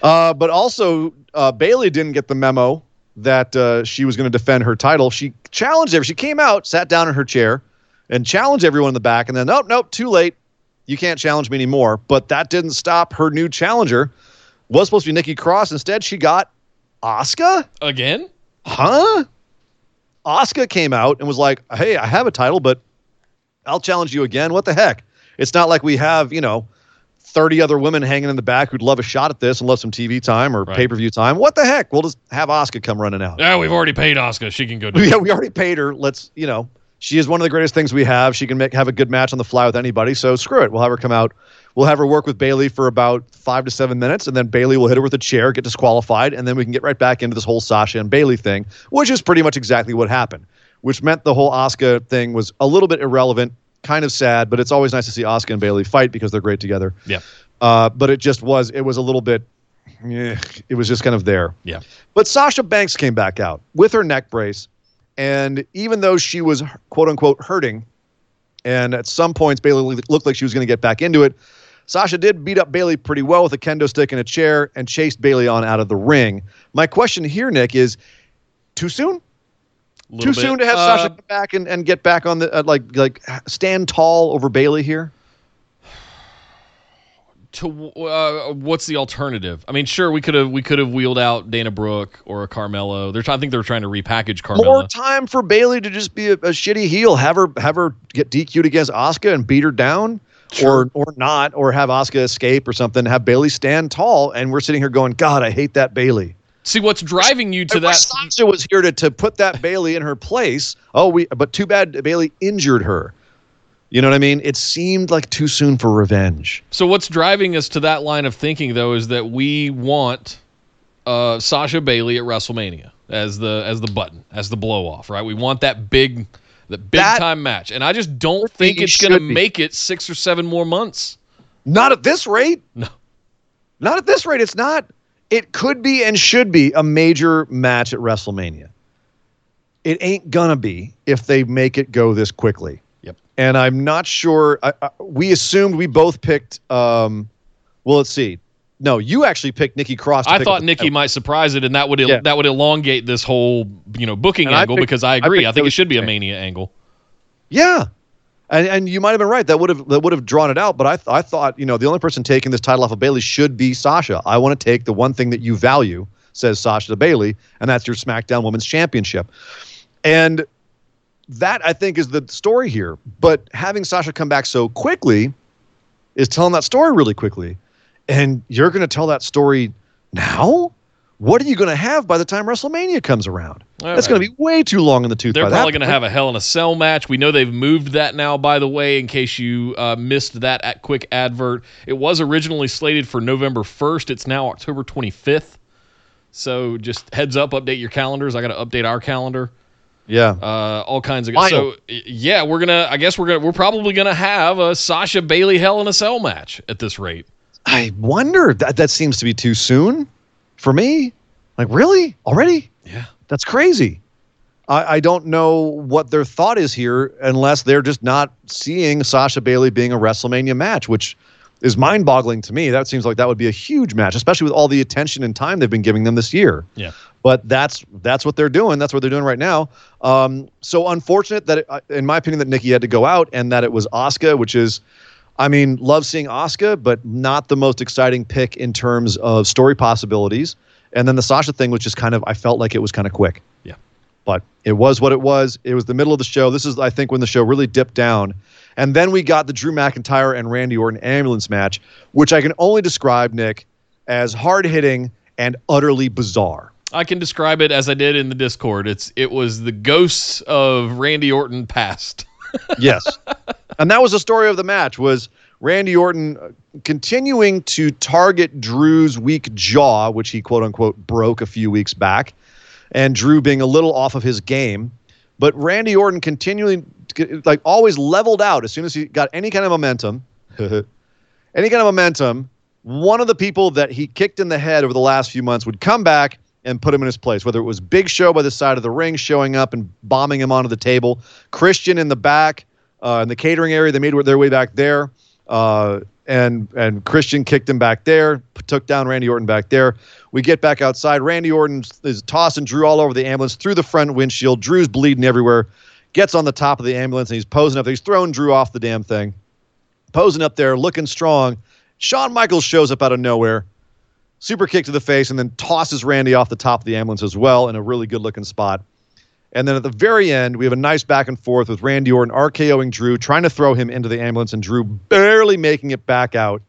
Uh, but also, uh, Bayley didn't get the memo that uh, she was going to defend her title. She challenged everyone. She came out, sat down in her chair, and challenged everyone in the back. And then, nope, nope, too late. You can't challenge me anymore. But that didn't stop her new challenger. Was supposed to be Nikki Cross. Instead, she got Asuka. Again? Huh? Asuka came out and was like, "Hey, I have a title, but I'll challenge you again. What the heck? It's not like we have, you know, 30 other women hanging in the back who'd love a shot at this and love some TV time or Right. pay-per-view time. What the heck? We'll just have Asuka come running out. Yeah, we've already paid Asuka. She can go. Do yeah, we already paid her. Let's, you know, she is one of the greatest things we have. She can make have a good match on the fly with anybody. So screw it. We'll have her come out. We'll have her work with Bayley for about five to seven minutes, and then Bayley will hit her with a chair, get disqualified, and then we can get right back into this whole Sasha and Bayley thing, which is pretty much exactly what happened. Which meant the whole Asuka thing was a little bit irrelevant, kind of sad, but it's always nice to see Asuka and Bayley fight because they're great together. Yeah. Uh, but it just was, it was a little bit, eh, it was just kind of there. Yeah. But Sasha Banks came back out with her neck brace. And even though she was quote unquote hurting, and at some points Bayley looked like she was going to get back into it, Sasha did beat up Bayley pretty well with a kendo stick and a chair and chased Bayley on out of the ring. My question here, Nick, is too soon? Too bit. soon to have Uh, Sasha come back and, and get back on the uh, like like stand tall over Bayley here? to uh, what's the alternative? I mean, sure, we could have we could have wheeled out Dana Brooke or a Carmella. They're trying, I think they're trying to repackage Carmella. More time for Bayley to just be a, a shitty heel. Have her have her get DQ'd against Asuka and beat her down, or or not, or have Asuka escape or something. Have Bayley stand tall, and we're sitting here going, God, I hate that Bayley. See what's driving you to I that. Sasha was here to, to put that Bayley in her place. Oh, we but too bad Bayley injured her. You know what I mean? It seemed like too soon for revenge. So what's driving us to that line of thinking though is that we want uh, Sasha Bayley at WrestleMania as the as the button as the blow off, right? We want that big the big That- time match, and I just don't think it's going to make it six or seven more months. Not at this rate. No. Not at this rate. It's not. It could be and should be a major match at WrestleMania. it ain't gonna be if they make it go this quickly. Yep. And I'm not sure. I, I, we assumed we both picked. Um, well, let's see. No, you actually picked Nikki Cross. to I thought Nikki title. might surprise it, and that would el- Yeah. that would elongate this whole you know booking And I angle picked- because I I agree. picked I, think it should be a mania angle. Yeah. And, and you might have been right. That would have that would have drawn it out. But I th- I thought you know the only person taking this title off of Bayley should be Sasha. I want to take the one thing that you value, says Sasha to Bayley, and that's your SmackDown Women's Championship. And that I think is the story here. But having Sasha come back so quickly is telling that story really quickly. And you're going to tell that story now. What are you going to have by the time WrestleMania comes around? All That's right. going to be way too long in the tooth. They're probably going to have a Hell in a Cell match. We know they've moved that now, by the way, in case you uh, missed that at quick advert. It was originally slated for November 1st. It's now October 25th. So just heads up, update your calendars. I got to update our calendar. Yeah. Uh, all kinds of so yeah, we're gonna. I guess we're gonna. We're probably gonna have a Sasha Bayley Hell in a Cell match at this rate. I wonder that that seems to be too soon for me. Like, really? Already? Yeah. That's crazy. I, I don't know what their thought is here unless they're just not seeing Sasha Bayley being a WrestleMania match, which is mind boggling to me. That seems like that would be a huge match, especially with all the attention and time they've been giving them this year. Yeah. But that's that's what they're doing. That's what they're doing right now. Um, so unfortunate that, it, uh, in my opinion, that Nikki had to go out and that it was Asuka, which is, I mean, love seeing Asuka, but not the most exciting pick in terms of story possibilities. And then the Sasha thing was just kind of, I felt like it was kind of quick. Yeah. But it was what it was. It was the middle of the show. This is, I think, when the show really dipped down. And then we got the Drew McIntyre and Randy Orton ambulance match, which I can only describe, Nick, as hard hitting and utterly bizarre. I can describe it as I did in the Discord. It's it was the ghosts of Randy Orton past. yes and that was the story of the match was randy orton uh, continuing to target drew's weak jaw which he quote unquote broke a few weeks back and drew being a little off of his game but randy orton continuing like always leveled out as soon as he got any kind of momentum any kind of momentum one of the people that he kicked in the head over the last few months would come back and put him in his place. Whether it was Big Show by the side of the ring showing up and bombing him onto the table, Christian in the back uh, in the catering area, they made their way back there, uh, and and Christian kicked him back there, took down Randy Orton back there. We get back outside. Randy Orton is tossing Drew all over the ambulance through the front windshield. Drew's bleeding everywhere. Gets on the top of the ambulance and he's posing up there. He's throwing Drew off the damn thing, posing up there, looking strong. Shawn Michaels shows up out of nowhere super kick to the face, and then tosses Randy off the top of the ambulance as well in a really good looking spot. And then at the very end, we have a nice back and forth with Randy Orton RKOing Drew, trying to throw him into the ambulance, and Drew barely making it back out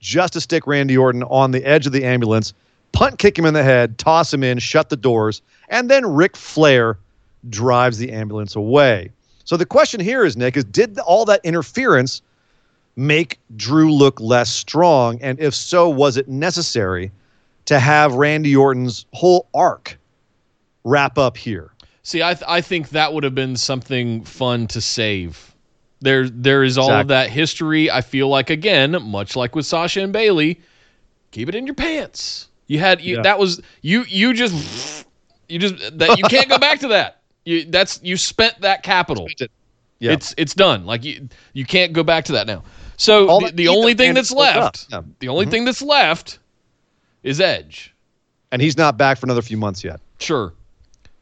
just to stick Randy Orton on the edge of the ambulance, punt kick him in the head, toss him in, shut the doors, and then Ric Flair drives the ambulance away. So the question here is, Nick, is did all that interference make Drew look less strong? And if so, was it necessary to have Randy Orton's whole arc wrap up here? See, I th- I think that would have been something fun to save. There there is all of that history. I feel like again, much like with Sasha and Bayley, keep it in your pants. You had you, Yeah. that was you you just you just that you can't go back to that. You that's you spent that capital. Yeah. It's it's done. Like you you can't go back to that now. So All the, the only thing that's left, Yeah. Mm-hmm. the only thing that's left is Edge. and he's not back for another few months yet. Sure.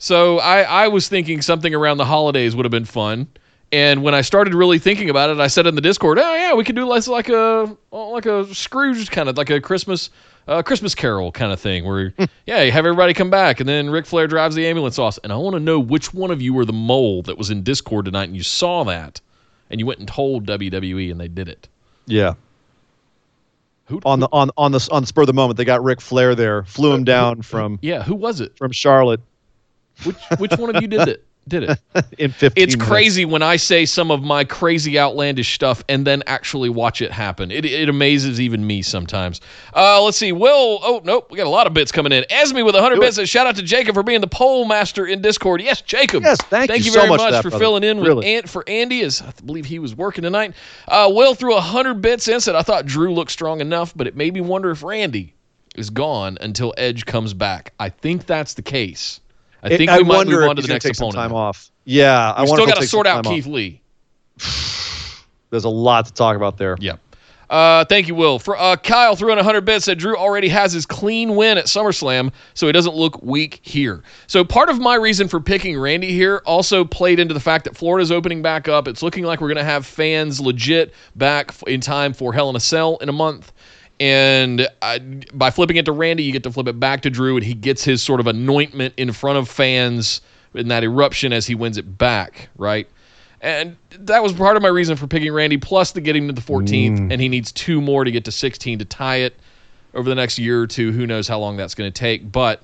So I, I was thinking something around the holidays would have been fun. And when I started really thinking about it, I said in the Discord, "Oh yeah, we could do less like a like a Scrooge kind of like a Christmas uh, Christmas Carol kind of thing, where yeah, you have everybody come back, and then Ric Flair drives the ambulance off. And I want to know which one of you were the mole that was in Discord tonight, and you saw that, and you went and told WWE, and they did it. Yeah. Who On the on on the on the spur of the moment, they got Ric Flair there, flew him down from yeah, who was it? from Charlotte Which which one of you did it? Did it? in 15 it's minutes. crazy when I say some of my crazy outlandish stuff and then actually watch it happen. It, it amazes even me sometimes. Uh, let's see. Will, oh, nope. We got a lot of bits coming in. Esme with 100 Do bits. And shout out to Jacob for being the poll master in Discord. Yes, Jacob. Yes, thank you you so very much much, for brother. filling in with Really. Ant for Andy, as I believe he was working tonight. Uh, Will threw 100 bits in, said, I thought Drew looked strong enough, but it made me wonder if Randy is gone until Edge comes back. I think that's the case. I think I we might wonder move on to the next take some opponent. time off. Yeah, I We still got to sort out time off. Keith Lee. There's a lot to talk about there. Yeah. Uh, thank you, Will. For uh, Kyle threw in 100 bits said Drew already has his clean win at SummerSlam, so he doesn't look weak here. So part of my reason for picking Randy here also played into the fact that Florida's opening back up. It's looking like we're going to have fans legit back in time for Hell in a Cell in a month. And I, by flipping it to Randy, you get to flip it back to Drew, and he gets his sort of anointment in front of fans in that eruption as he wins it back, right? And that was part of my reason for picking Randy, plus the getting to the 14th, mm. and he needs two more to get to 16 to tie it over the next year or two. Who knows how long that's going to take? But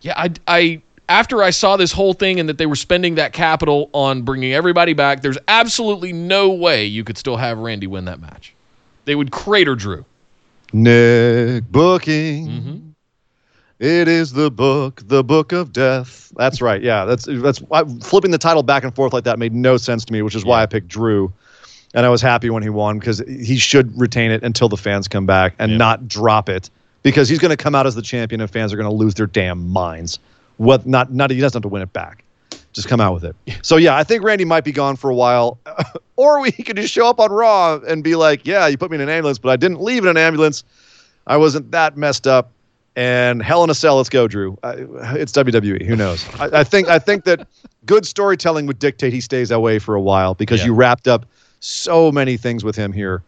yeah, I, I after I saw this whole thing and that they were spending that capital on bringing everybody back, there's absolutely no way you could still have Randy win that match. They would crater Drew. Nick booking. Mm-hmm. It is the book, the book of death. That's right. Yeah, that's that's I, flipping the title back and forth like that made no sense to me, which is why I picked Drew. And I was happy when he won because he should retain it until the fans come back and Yeah. not drop it because he's going to come out as the champion and fans are going to lose their damn minds. What? Not not he doesn't have to win it back. Just come out with it. So yeah, I think Randy might be gone for a while, or we could just show up on Raw and be like, "Yeah, you put me in an ambulance, but I didn't leave in an ambulance. I wasn't that messed up." And Hell in a Cell, let's go, Drew. I, it's WWE. Who knows? I, I think I think that good storytelling would dictate he stays away for a while because Yeah. you wrapped up so many things with him here.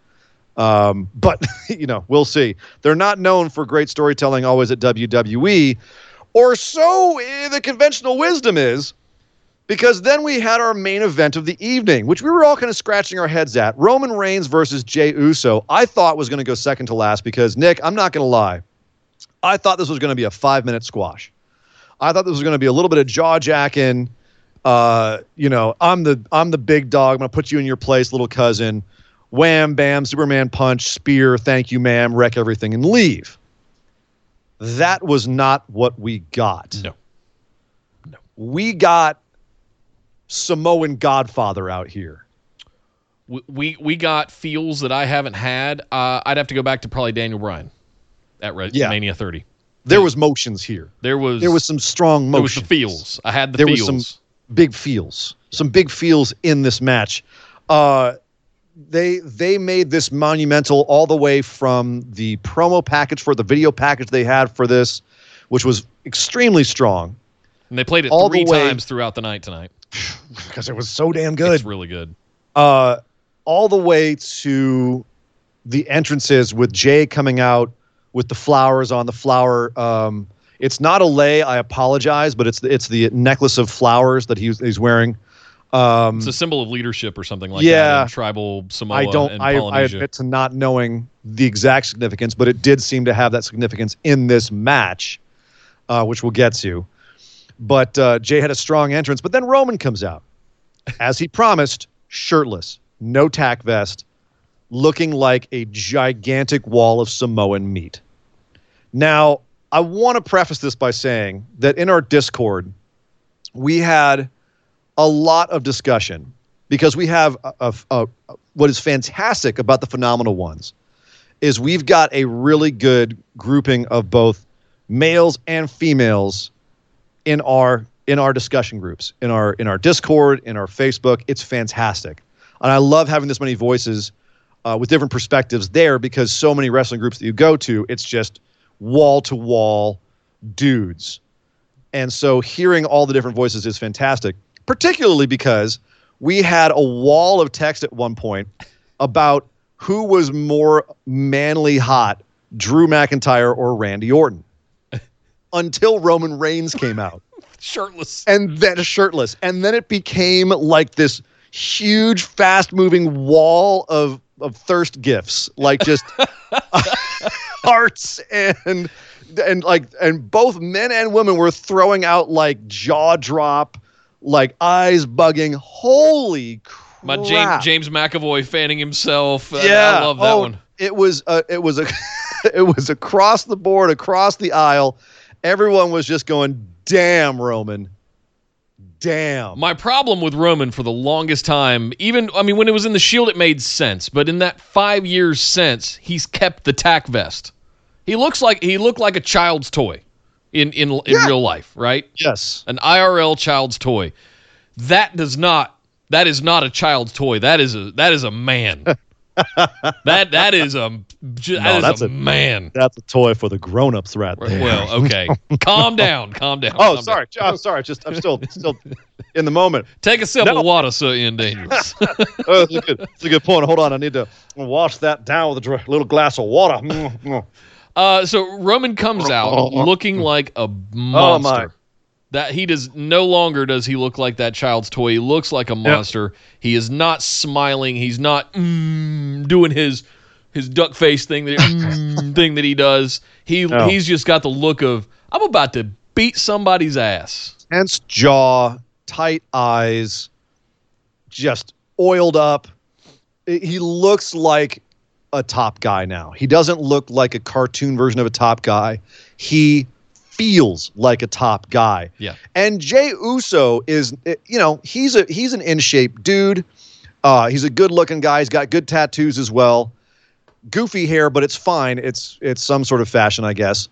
Um, but you know, we'll see. They're not known for great storytelling always at WWE, or so eh, the conventional wisdom is. Because then we had our main event of the evening, which we were all kind of scratching our heads at. Roman Reigns versus Jey Uso. I thought was going to go second to last because Nick, I'm not going to lie. I thought this was going to be a five minute squash. I thought this was going to be a little bit of jaw jacking. Uh, you know, I'm the I'm the big dog. I'm going to put you in your place, little cousin. Wham, bam, Superman punch, spear, thank you, ma'am, wreck everything and leave. That was not what we got. No. We got Samoan Godfather out here. We we, we got feels that I haven't had. Uh, I'd have to go back to probably Daniel Bryan at Re- Yeah. Mania 30. There was motions here. There was There was some strong there was the feels. I had the there feels. was some big feels, some big feels in this match. Uh, they they made this monumental all the way from the promo package for the video package they had for this, which was extremely strong and they played it all three the way- times throughout the night tonight. because it was so damn good. It's really good. uh, all the way to the entrances with Jey coming out with the flowers on the flower. Um, it's not a lei. I apologize, but it's the, it's the necklace of flowers that he's he's wearing. Um, It's a symbol of leadership or something like Yeah. that tribal Samoa I don't. and I, I admit to not knowing the exact significance, but it did seem to have that significance in this match, uh, which we'll get to. But uh, Jey had a strong entrance, but then Roman comes out, as he promised, shirtless, no tack vest, looking like a gigantic wall of Samoan meat. Now, I want to preface this by saying that in our Discord, we had a lot of discussion because we have a, a, a- what is fantastic about the phenomenal ones is we've got a really good grouping of both males and females in our in our discussion groups in our in our discord in our facebook. It's fantastic. And i love having this many voices uh, with different perspectives there because so many wrestling groups that you go to it's just wall to wall dudes. And so hearing all the different voices is fantastic, particularly because we had a wall of text at one point about who was more manly hot, Drew McIntyre or Randy Orton, until Roman Reigns came out. Shirtless. And then shirtless. And then it became like this huge, fast moving wall of, of thirst gifts, like just hearts and and like and both men and women were throwing out like jaw drop, like eyes bugging. Holy crap! My James James McAvoy fanning himself. Uh, yeah, I love that oh, one. It was uh, it was a it was across the board, across the aisle. Everyone was just going, "Damn, Roman." Damn. My problem with Roman for the longest time, even I mean when it was in the Shield, it made sense, but in that five years since, he's kept the tack vest. He looks like he looked like a child's toy in in in Yeah. real life, right? Yes. An IRL child's toy. That does not. That is not a child's toy. That is a that is a man. that that is a that No, is that's a, a- man. That's a toy for the grown-ups right there. Well, okay. calm down. Calm down. Oh, calm sorry. down. I'm sorry. Just I'm still still in the moment. Take a sip No. of water, Sir Ian Dangerous. Oh, that's a good, that's a good point. Hold on. I need to wash that down with a little glass of water. Mm, mm. Uh, so Roman comes out looking like a Oh, monster. That he does no longer does he look like that child's toy. He looks like a monster. He is not smiling. He's not mm, doing his his duck face thing that mm, thing that he does. He he's just got the look of I'm about to beat somebody's ass. Tense jaw, tight eyes, just oiled up. He looks like a top guy now. He doesn't look like a cartoon version of a top guy. He feels like a top guy. Yeah. And Jey Uso is, you know, he's a he's an in shape dude. Uh, he's a good looking guy. He's got good tattoos as well. Goofy hair, but it's fine. It's it's some sort of fashion, I guess.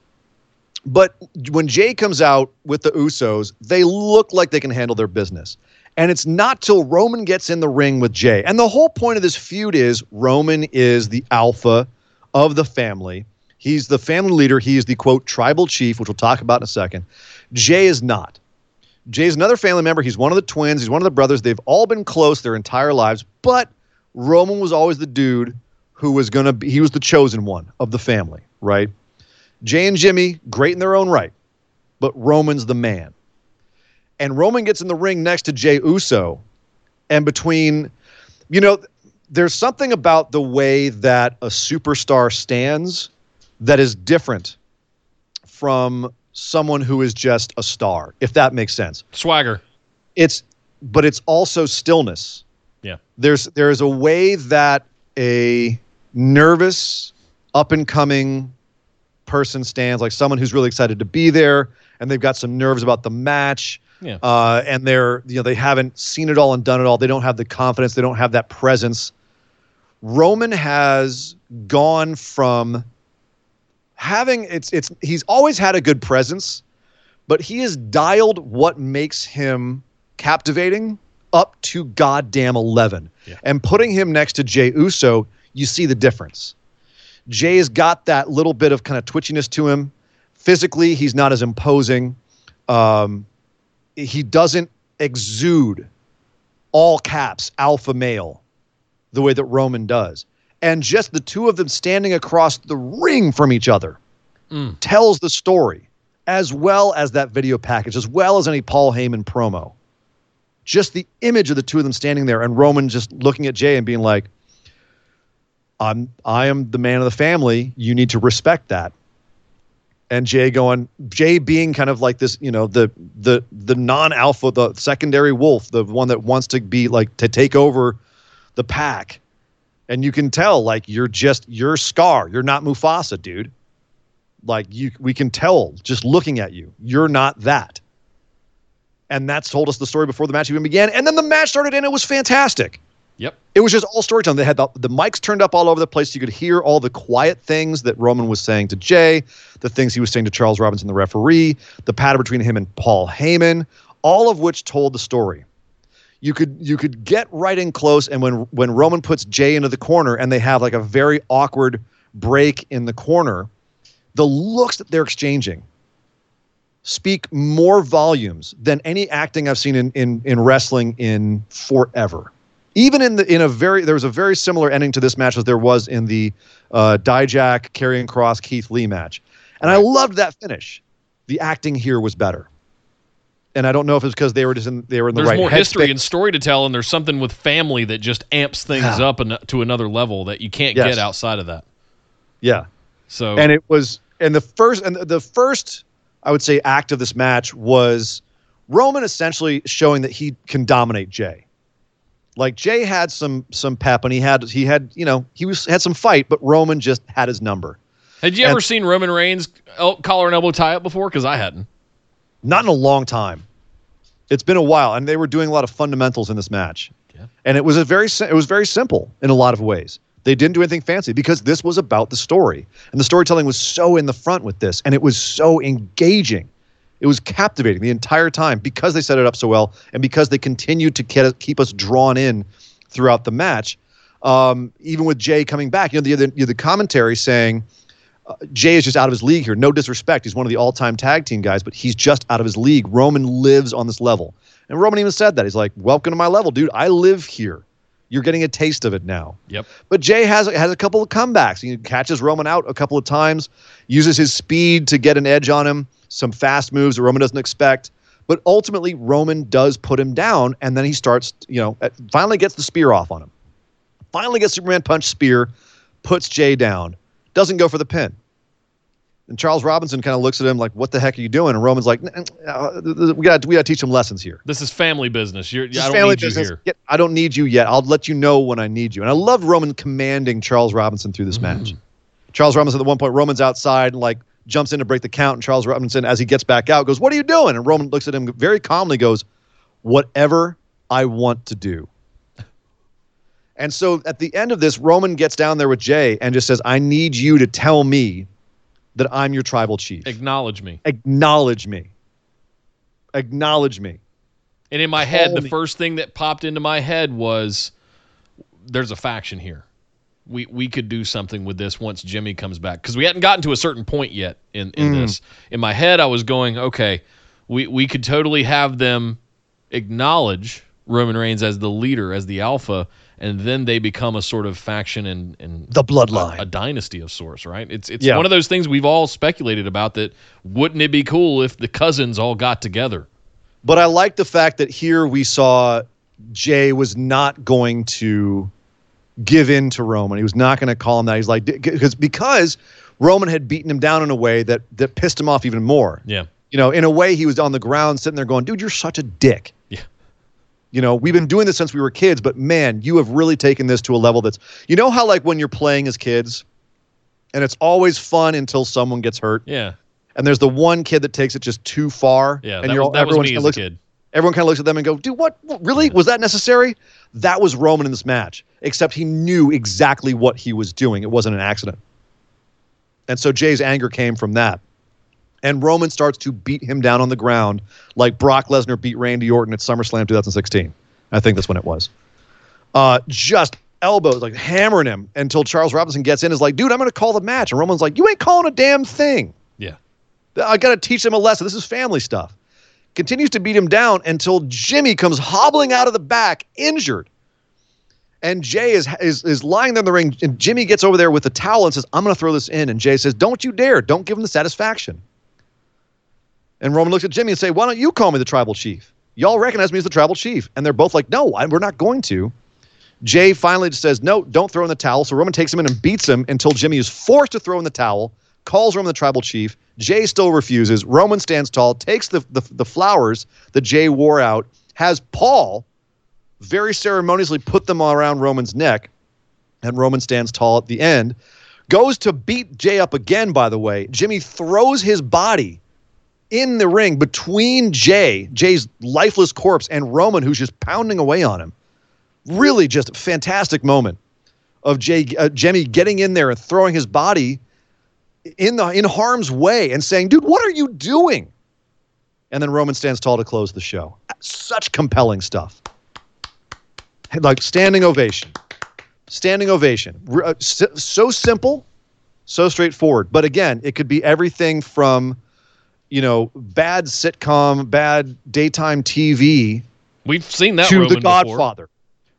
But when Jey comes out with the Usos, they look like they can handle their business. And it's not till Roman gets in the ring with Jey. And the whole point of this feud is Roman is the alpha of the family. He's the family leader. He is the quote tribal chief, which we'll talk about in a second. Jey is not. Jey's another family member. He's one of the twins. He's one of the brothers. They've all been close their entire lives, but Roman was always the dude who was going to be, he was the chosen one of the family, right? Jey and Jimmy, great in their own right, but Roman's the man. And Roman gets in the ring next to Jey Uso, and between, you know, there's something about the way that a superstar stands that is different from someone who is just a star, if that makes sense. Swagger. It's, but it's also stillness Yeah. there's there's a way that a nervous up and coming person stands like someone who's really excited to be there and they've got some nerves about the match Yeah. uh, and they're you know they haven't seen it all and done it all they don't have the confidence they don't have that presence roman has gone from having it's it's he's always had a good presence but he has dialed what makes him captivating up to goddamn 11. And putting him next to Jey Uso, you see the difference. Jey's got that little bit of kind of twitchiness to him. Physically, he's not as imposing. Um, he doesn't exude all caps alpha male the way that Roman does. And just the two of them standing across the ring from each other mm. tells the story as well as that video package, as well as any Paul Heyman promo. Just the image of the two of them standing there and Roman just looking at Jey and being like, I'm I am the man of the family. You need to respect that. And Jey going, Jey being kind of like this, you know, the the the non-alpha, the secondary wolf, the one that wants to be like to take over the pack. And you can tell, like, you're just you're Scar. You're not Mufasa, dude. Like you we can tell just looking at you. You're not that. And that's told us the story before the match even began. And then the match started and it was fantastic. Yep. It was just all storytelling. They had the, the mics turned up all over the place. So You could hear all the quiet things that Roman was saying to Jey, the things he was saying to Charles Robinson, the referee, the pattern between him and Paul Heyman, all of which told the story. You could you could get right in close, and when when Roman puts Jey into the corner and they have like a very awkward break in the corner, the looks that they're exchanging speak more volumes than any acting I've seen in in, in wrestling in forever. Even in the in a very there was a very similar ending to this match as there was in the uh, Dijak Karrion Kross Keith Lee match, and I loved that finish. The acting here was better, and I don't know if it's because they were just in they were in the There's right There's more history and story to tell, and there's something with family that just amps things Yeah. up an, to another level that you can't Yes. get outside of that. yeah. So and it was and the first and the first I would say act of this match was Roman essentially showing that he can dominate Jey. Like Jey had some some pep and he had he had you know he was had some fight, but Roman just had his number. had you ever seen Roman Reigns el- collar and elbow tie up before? Because I hadn't. Not in a long time. It's been a while, and they were doing a lot of fundamentals in this match. Yeah. And it was a very it was very simple in a lot of ways. They didn't do anything fancy because this was about the story. And the storytelling was so in the front with this, and it was so engaging. It was captivating the entire time because they set it up so well and because they continued to ke- keep us drawn in throughout the match. Um, even with Jey coming back, you know, the, the, the commentary saying uh, Jey is just out of his league here. No disrespect. He's one of the all time tag team guys, but he's just out of his league. Roman lives on this level. And Roman even said that. He's like, Welcome to my level, dude. I live here. You're getting a taste of it now. Yep. But Jey has has a couple of comebacks. He catches Roman out a couple of times, uses his speed to get an edge on him, some fast moves that Roman doesn't expect. But ultimately, Roman does put him down, and then he starts, you know, finally gets the spear off on him. Finally gets Superman punch spear, puts Jey down, doesn't go for the pin. And Charles Robinson kind of looks at him like, "What the heck are you doing?" And Roman's like, "N- n- uh, "We got we got to teach him lessons here." This is family business. You're, This I don't family need business. you here. I don't need you yet. I'll let you know when I need you. And I love Roman commanding Charles Robinson through this match. Charles Robinson at one point, Roman's outside and like jumps in to break the count, and Charles Robinson, as he gets back out, goes, "What are you doing?" And Roman looks at him very calmly, goes, "Whatever I want to do." And so at the end of this, Roman gets down there with Jey and just says, "I need you to tell me that I'm your tribal chief. Acknowledge me. Acknowledge me. Acknowledge me." And in my head, the first thing that popped into my head was there's a faction here. We we could do something with this once Jimmy comes back because we hadn't gotten to a certain point yet in in Mm. this. In my head, I was going, okay, we we could totally have them acknowledge Roman Reigns as the leader, as the alpha, and then they become a sort of faction and and The bloodline. a dynasty of sorts, right? It's it's Yeah. one of those things we've all speculated about. That wouldn't it be cool if the cousins all got together? But I like the fact that here we saw Jey was not going to give in to Roman. He was not going to call him that. He's like because because Roman had beaten him down in a way that that pissed him off even more. Yeah. You know, in a way he was on the ground sitting there going, "Dude, you're such a dick." You know, we've been doing this since we were kids, but man, you have really taken this to a level that's You know how like when you're playing as kids and it's always fun until someone gets hurt Yeah. and there's the one kid that takes it just too far Yeah, and you're was, all, everyone kinda looks kid. everyone kind of looks at them and go, dude, what- Really? Was that necessary? That was Roman in this match, except he knew exactly what he was doing. It wasn't an accident. And so Jey's anger came from that. And Roman starts to beat him down on the ground like Brock Lesnar beat Randy Orton at SummerSlam 2016. I think that's when it was. Uh, just elbows, like hammering him until Charles Robinson gets in, is like, dude, I'm going to call the match. And Roman's like, you ain't calling a damn thing. Yeah. I got to teach them a lesson. This is family stuff. Continues to beat him down until Jimmy comes hobbling out of the back, injured. And Jey is, is is lying there in the ring, and Jimmy gets over there with the towel and says, "I'm going to throw this in." And Jey says, "Don't you dare! Don't give him the satisfaction." And Roman looks at Jimmy and say, "Why don't you call me the tribal chief? Y'all recognize me as the tribal chief." And they're both like, "No, I, we're not going to." Jey finally just says, "No, don't throw in the towel." So Roman takes him in and beats him until Jimmy is forced to throw in the towel. Calls Roman the tribal chief. Jey still refuses. Roman stands tall, takes the the, the flowers that Jey wore out, has Paul very ceremoniously put them around Roman's neck, and Roman stands tall at the end. Goes to beat Jey up again, by the way. Jimmy throws his body in the ring between Jey, Jey's lifeless corpse, and Roman, who's just pounding away on him. Really, just a fantastic moment of Jey, uh, Jimmy getting in there and throwing his body in the in harm's way and saying, "Dude, what are you doing?" And then Roman stands tall to close the show. Such compelling stuff. Like standing ovation, standing ovation. Uh, So simple, so straightforward. But again, it could be everything from, you know, bad sitcom, bad daytime TV We've seen that to Roman The before. Godfather,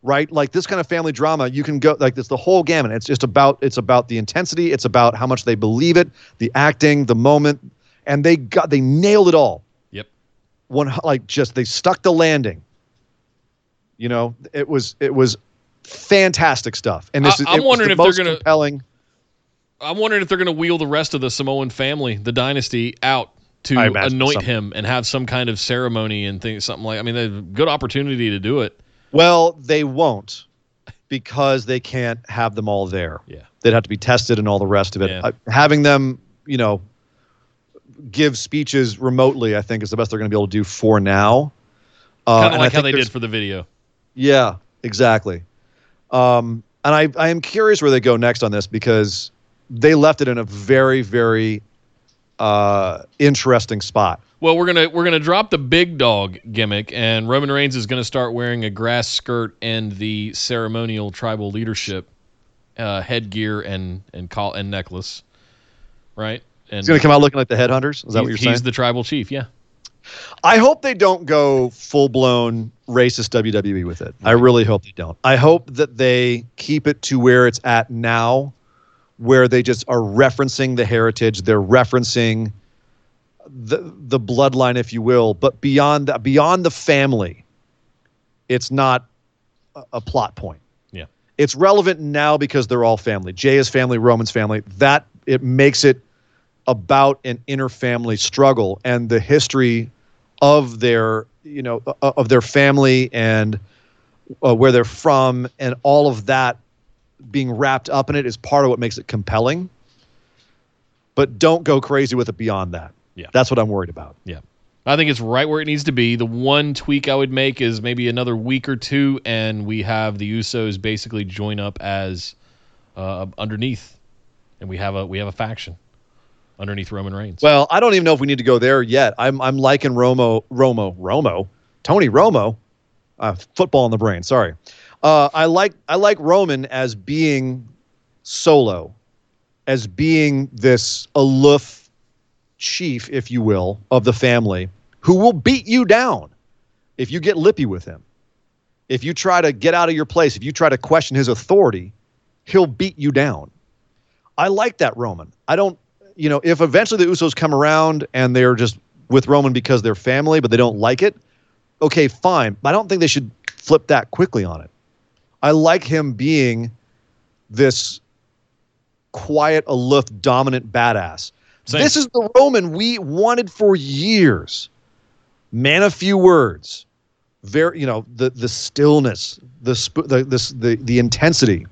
right? Like this kind of family drama, you can go like this the whole gamut. It's just about it's about the intensity, it's about how much they believe it, the acting, the moment, and they got they nailed it all. Yep. One like just they stuck the landing. You know, it was it was fantastic stuff. And this I- is I'm it wondering the if they're gonna- compelling. I'm wondering if they're going to wheel the rest of the Samoan family, the dynasty, out to anoint so. him and have some kind of ceremony and things, something like. I mean, a good opportunity to do it. Well, they won't because they can't have them all there. Yeah. They'd have to be tested and all the rest of it. Yeah. Uh, having them, you know, give speeches remotely, I think, is the best they're going to be able to do for now. Uh, Kind and of I like how think they did for the video. Yeah, exactly. Um, and I, I am curious where they go next on this because they left it in a very, very uh, interesting spot. Well, we're gonna we're gonna drop the big dog gimmick, and Roman Reigns is gonna start wearing a grass skirt and the ceremonial tribal leadership uh, headgear and and call and necklace, right? And He's going to come out looking like the headhunters. Is that what you're saying? he's the tribal chief. Yeah, I hope they don't go full blown racist WWE with it. I really hope they don't. I hope that they keep it to where it's at now, where they just are referencing the heritage. They're referencing the the bloodline, if you will, but beyond that, beyond the family, it's not a, a plot point. yeah. It's relevant now because they're all family. Jey is family, Roman's family. That it makes it about an inner family struggle and the history of their, you know, of their family and uh, where they're from and all of that being wrapped up in it is part of what makes it compelling. But don't go crazy with it beyond that. Yeah. That's what I'm worried about. Yeah. I think it's right where it needs to be. The one tweak I would make is maybe another week or two, and we have the Usos basically join up as uh, underneath, and we have a we have a faction underneath Roman Reigns. Well, I don't even know if we need to go there yet. I'm I'm liking Romo, Romo, Romo, Tony Romo, uh, football in the brain. Sorry, uh, I like I like Roman as being solo, as being this aloof chief, if you will, of the family, who will beat you down if you get lippy with him. If you try to get out of your place, if you try to question his authority, he'll beat you down. I like that Roman. I don't, you know, if eventually the Usos come around and they're just with Roman because they're family, but they don't like it, okay, fine. But I don't think they should flip that quickly on it. I like him being this quiet, aloof, dominant badass. Same. This is the Roman we wanted for years. Man of few words. Very, you know, the the stillness, the sp- the this the the intensity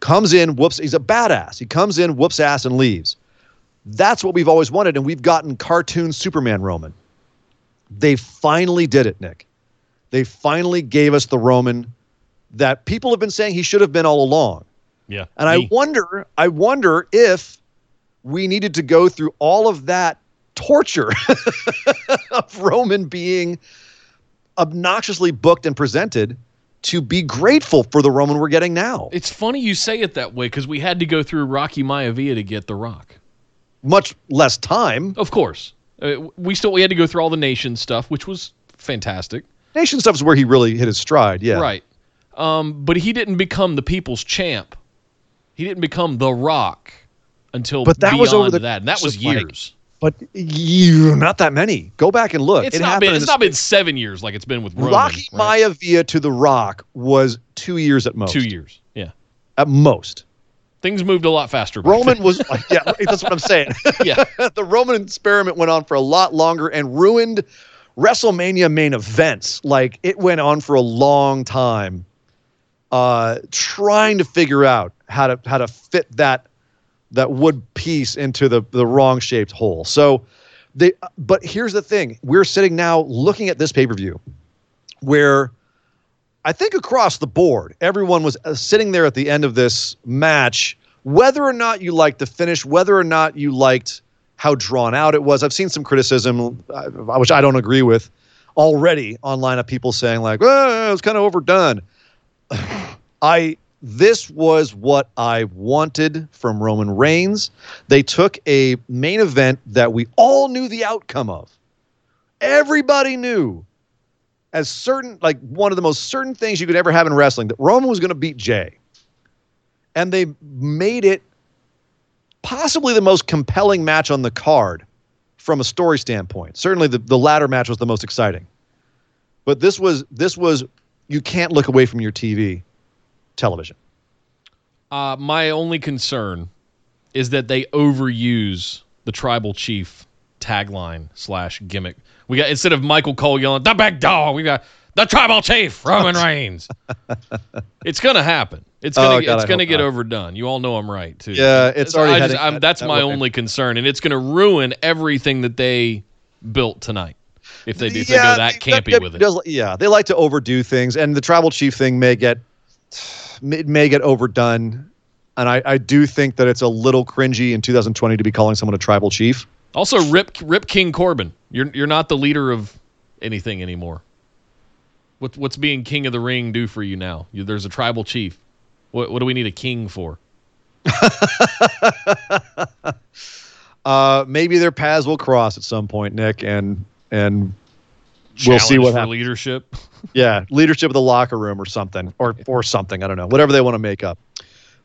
comes in, whoops, he's a badass. He comes in, whoops ass, and leaves. That's what we've always wanted, and we've gotten cartoon Superman Roman. They finally did it, Nick. They finally gave us the Roman that people have been saying he should have been all along. yeah, And I wonder, I wonder if we needed to go through all of that torture of Roman being obnoxiously booked and presented to be grateful for the Roman we're getting now. it's funny you say it that way because we had to go through Rocky Maivia to get The Rock. Much less time. Of course, uh, we still we had to go through all the nation stuff, which was fantastic. Nation stuff is where he really hit his stride. Yeah. Right. Um, but he didn't become the people's champ. He didn't become the Rock until But that beyond was over the that, and that was of, like, years. But you, not that many. Go back and look. It's It not been it's not been seven years like it's been with Roman. Rocky right? Maivia to The Rock was two years at most. Two years. Yeah. At most. Things moved a lot faster. Roman was, yeah, that's what I'm saying. Yeah. the Roman experiment went on for a lot longer and ruined WrestleMania main events. Like it went on for a long time, uh, trying to figure out how to how to fit that that wood piece into the the wrong shaped hole. So they, but here's the thing: we're sitting now looking at this pay per view, where I think across the board, everyone was uh, sitting there at the end of this match, whether or not you liked the finish, whether or not you liked how drawn out it was. I've seen some criticism, uh, which I don't agree with, already online of people saying like, "Oh, it was kind of overdone." I this was what I wanted from Roman Reigns. They took a main event that we all knew the outcome of. Everybody knew as certain like one of the most certain things you could ever have in wrestling that Roman was going to beat Jey. And they made it possibly the most compelling match on the card from a story standpoint. Certainly the, the latter match was the most exciting. But this was this was you can't look away from your TV television. Uh, my only concern is that they overuse the tribal chief tagline slash gimmick. We got instead of Michael Cole yelling the big dog, we got the tribal chief Roman Reigns. it's gonna happen. It's gonna Oh, God, it's I gonna get not. overdone. You all know I'm right too. Yeah, it's already just, that- that's that my way. only concern, and it's gonna ruin everything that they built tonight if they if they go that campy that- with it. yeah, they like to overdo things, and the tribal chief thing may get it may get overdone, and I, I do think that it's a little cringy in 2020 to be calling someone a tribal chief. Also, rip rip King Corbin. You're you're not the leader of anything anymore. What what's being king of the ring do for you now? You, there's a tribal chief. What what do we need a king for? Uh, maybe their paths will cross at some point, Nick, and and we'll see what happens. leadership. Yeah, leadership of the locker room or something, or or something. I don't know. Whatever they want to make up.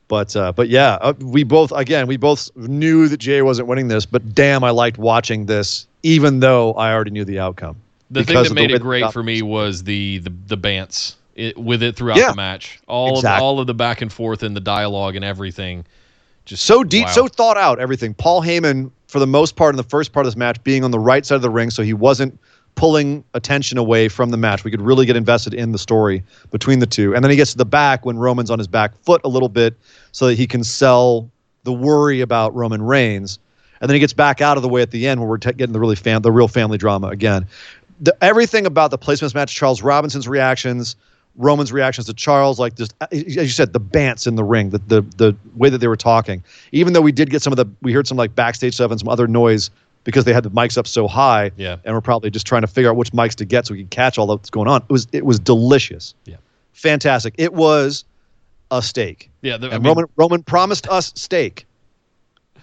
But uh, but yeah, uh, we both again we both knew that Jey wasn't winning this, but damn, I liked watching this, even though I already knew the outcome. The thing that made it great for me was the the the bants it, with it throughout Yeah. the match. All Exactly. of all of the back and forth and the dialogue and everything. Just So deep, wow. so thought out, everything. Paul Heyman, for the most part, in the first part of this match, being on the right side of the ring, so he wasn't pulling attention away from the match. We could really get invested in the story between the two. And then he gets to the back when Roman's on his back foot a little bit so that he can sell the worry about Roman Reigns. And then he gets back out of the way at the end where we're t- getting the really fam- the real family drama again. The, everything about the placements match, Charles Robinson's reactions, Roman's reactions to Charles, like just as you said, the bants in the ring, the the the way that they were talking. Even though we did get some of the, we heard some like backstage stuff and some other noise because they had the mics up so high. Yeah. And we're probably just trying to figure out which mics to get so we can catch all that's going on. It was it was delicious. Yeah. Fantastic. It was a steak. Yeah, the, I mean, Roman Roman promised us steak.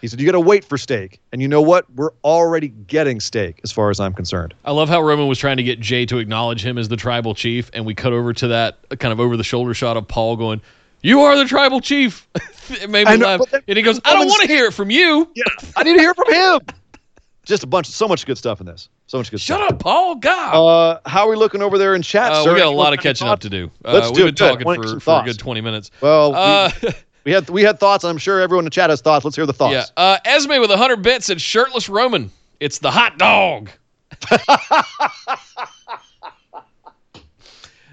He said, "You got to wait for steak." And you know what? We're already getting steak, as far as I'm concerned. I love how Roman was trying to get Jey to acknowledge him as the tribal chief, and we cut over to that kind of over the shoulder shot of Paul going, "You are the tribal chief." it made me know, laugh, then- and he goes, "I don't want to hear it from you." Yeah, I need to hear from him. Just a bunch, of so much good stuff in this. So much good stuff. Shut stuff. up, Paul. God. Uh, how are we looking over there in chat, Uh, sir? we got a lot of have any catching up to do. Uh, Let's we've do been it. Talking Wanna for, some for a good 20 minutes. Well, we, Uh, we had we had thoughts. And I'm sure everyone in the chat has thoughts. Let's hear the thoughts. yeah. Uh, Esme with 100 bits said, shirtless Roman. It's the hot dog.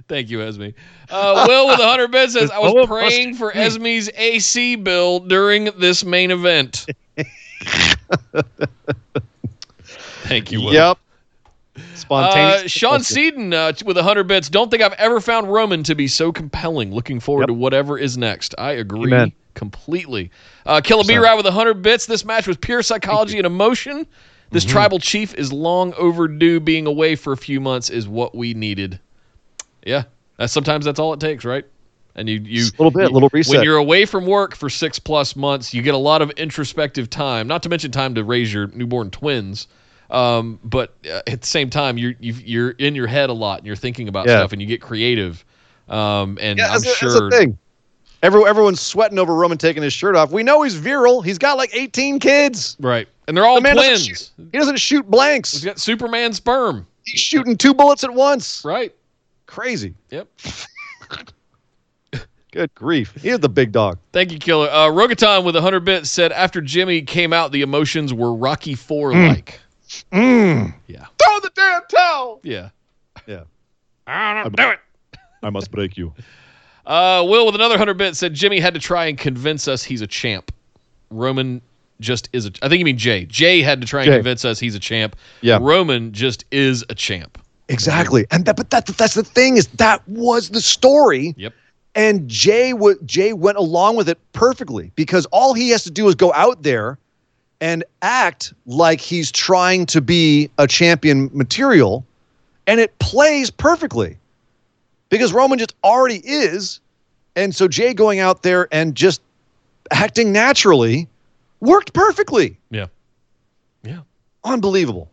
Thank you, Esme. Uh, Will with 100 bits says, I was Oh, praying for Esme's AC bill during this main event. Thank you, Will. Yep. Uh, Spontaneous. Sean Seaton uh, with 100 bits. Don't think I've ever found Roman to be so compelling. Looking forward Yep. to whatever is next. I agree Amen. completely. Uh, Killer B Ride with 100 bits. This match was pure psychology and emotion. This Mm-hmm. tribal chief is long overdue. Being away for a few months is what we needed. Yeah, that's, sometimes that's all it takes, right? And you, you Just a little bit, you- little reset. When you're away from work for six plus months, you get a lot of introspective time. Not to mention time to raise your newborn twins. Um, but uh, at the same time, you're you, you're in your head a lot and you're thinking about Yeah. stuff and you get creative. Um, and Yeah, I'm that's, sure that's the thing. Every, everyone's sweating over Roman taking his shirt off. We know he's virile. He's got like 18 kids. right, and they're all The man doesn't shoot- He doesn't shoot blanks. He's got Superman sperm. He's shooting two bullets at once. Right. Crazy. Yep. Good grief. He is the big dog. Thank you, Killer. Uh, Rogaton with 100 bits said after Jimmy came out, the emotions were Rocky Four like. Mm. Yeah. Throw the damn towel. Yeah. Yeah. I don't do it. I must break you. Uh, Will with another 100 bits said Jimmy had to try and convince us he's a champ. Roman just is a. I think you mean Jey. Jey had to try and Jey. convince us he's a champ. Yeah. Roman just is a champ. Exactly. And that, but that, that's the thing is that was the story. Yep. And Jey w- Jey went along with it perfectly because all he has to do is go out there and act like he's trying to be a champion material, and it plays perfectly because Roman just already is, and so Jey going out there and just acting naturally worked perfectly. Yeah. Yeah. Unbelievable.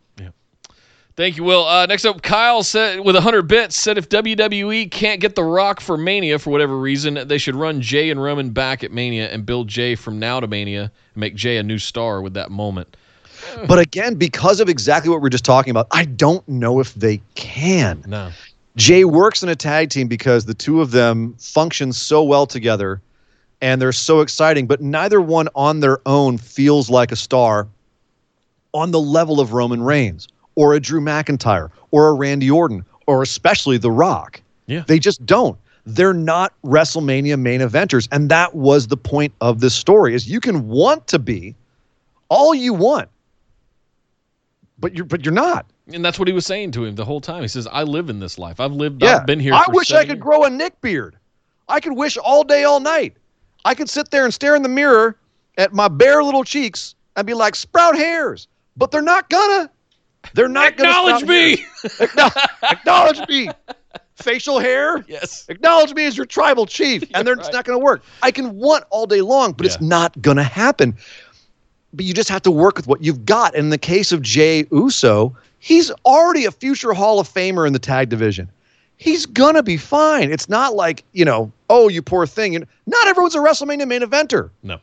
Thank you, Will. Uh, next up, Kyle said with 100 bits said if WWE can't get The Rock for Mania for whatever reason, they should run Jey and Roman back at Mania and build Jey from now to Mania and make Jey a new star with that moment. But again, because of exactly what we are just talking about, I don't know if they can. No. Jey works in a tag team because the two of them function so well together and they're so exciting, but neither one on their own feels like a star on the level of Roman Reigns or a Drew McIntyre or a Randy Orton or especially The Rock. Yeah. They just don't. They're not WrestleMania main eventers. And that was the point of this story is you can want to be all you want. But you're but you're not. And that's what he was saying to him the whole time. He says, I live in this life. I've lived, Yeah. I've been here I wish I could years." grow a Nick beard. I could wish all day, all night. I could sit there and stare in the mirror at my bare little cheeks and be like, sprout hairs. But they're not gonna. They're not Acknowledge gonna. me. Acknowledge, acknowledge me. Facial hair. Yes. Acknowledge me as your tribal chief. and they're, it's not going to work. I can want all day long, but it's not going to happen. But you just have to work with what you've got. In the case of Jey Uso, he's already a future Hall of Famer in the tag division. He's going to be fine. It's not like, you know, oh, you poor thing. And not everyone's a WrestleMania main eventer. No.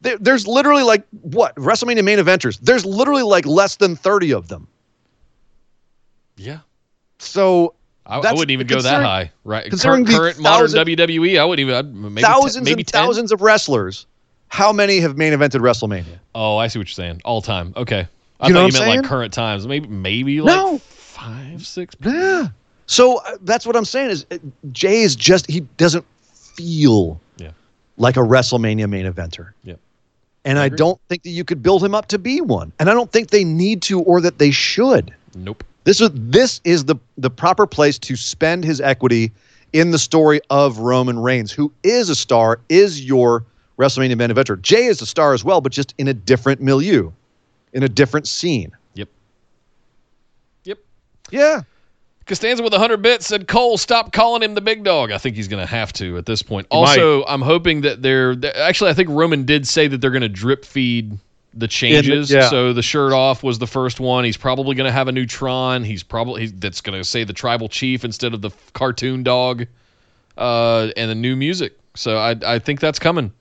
There's literally like, what? WrestleMania main eventers. There's literally like less than 30 of them. Yeah. So I, I wouldn't even go that high. Right. considering Current, the current modern WWE, I wouldn't even I'd maybe thousands ten, maybe and 10? thousands of wrestlers. How many have main evented WrestleMania? Oh, I see what you're saying. All time. Okay. I You thought you meant like current times. Maybe maybe like No. five, six. Yeah. So uh, that's what I'm saying is uh, Jey is just he doesn't feel Yeah. like a WrestleMania main eventer. Yep. And I, don't think that you could build him up to be one. And I don't think they need to or that they should. Nope. This is this is the the proper place to spend his equity in the story of Roman Reigns, who is a star, is your WrestleMania main eventer. Jey is a star as well, but just in a different milieu, in a different scene. Yep. Yep. Yeah. Costanza with 100 bits said, Cole, stop calling him the big dog. I think he's going to have to at this point. He also, I'm hoping that they're, actually, I think Roman did say that they're going to drip feed the changes. yeah. So the shirt off was the first one. He's probably going to have a new Tron. He's probably, he's, that's going to say the tribal chief instead of the cartoon dog uh, and the new music. So I, I think that's coming.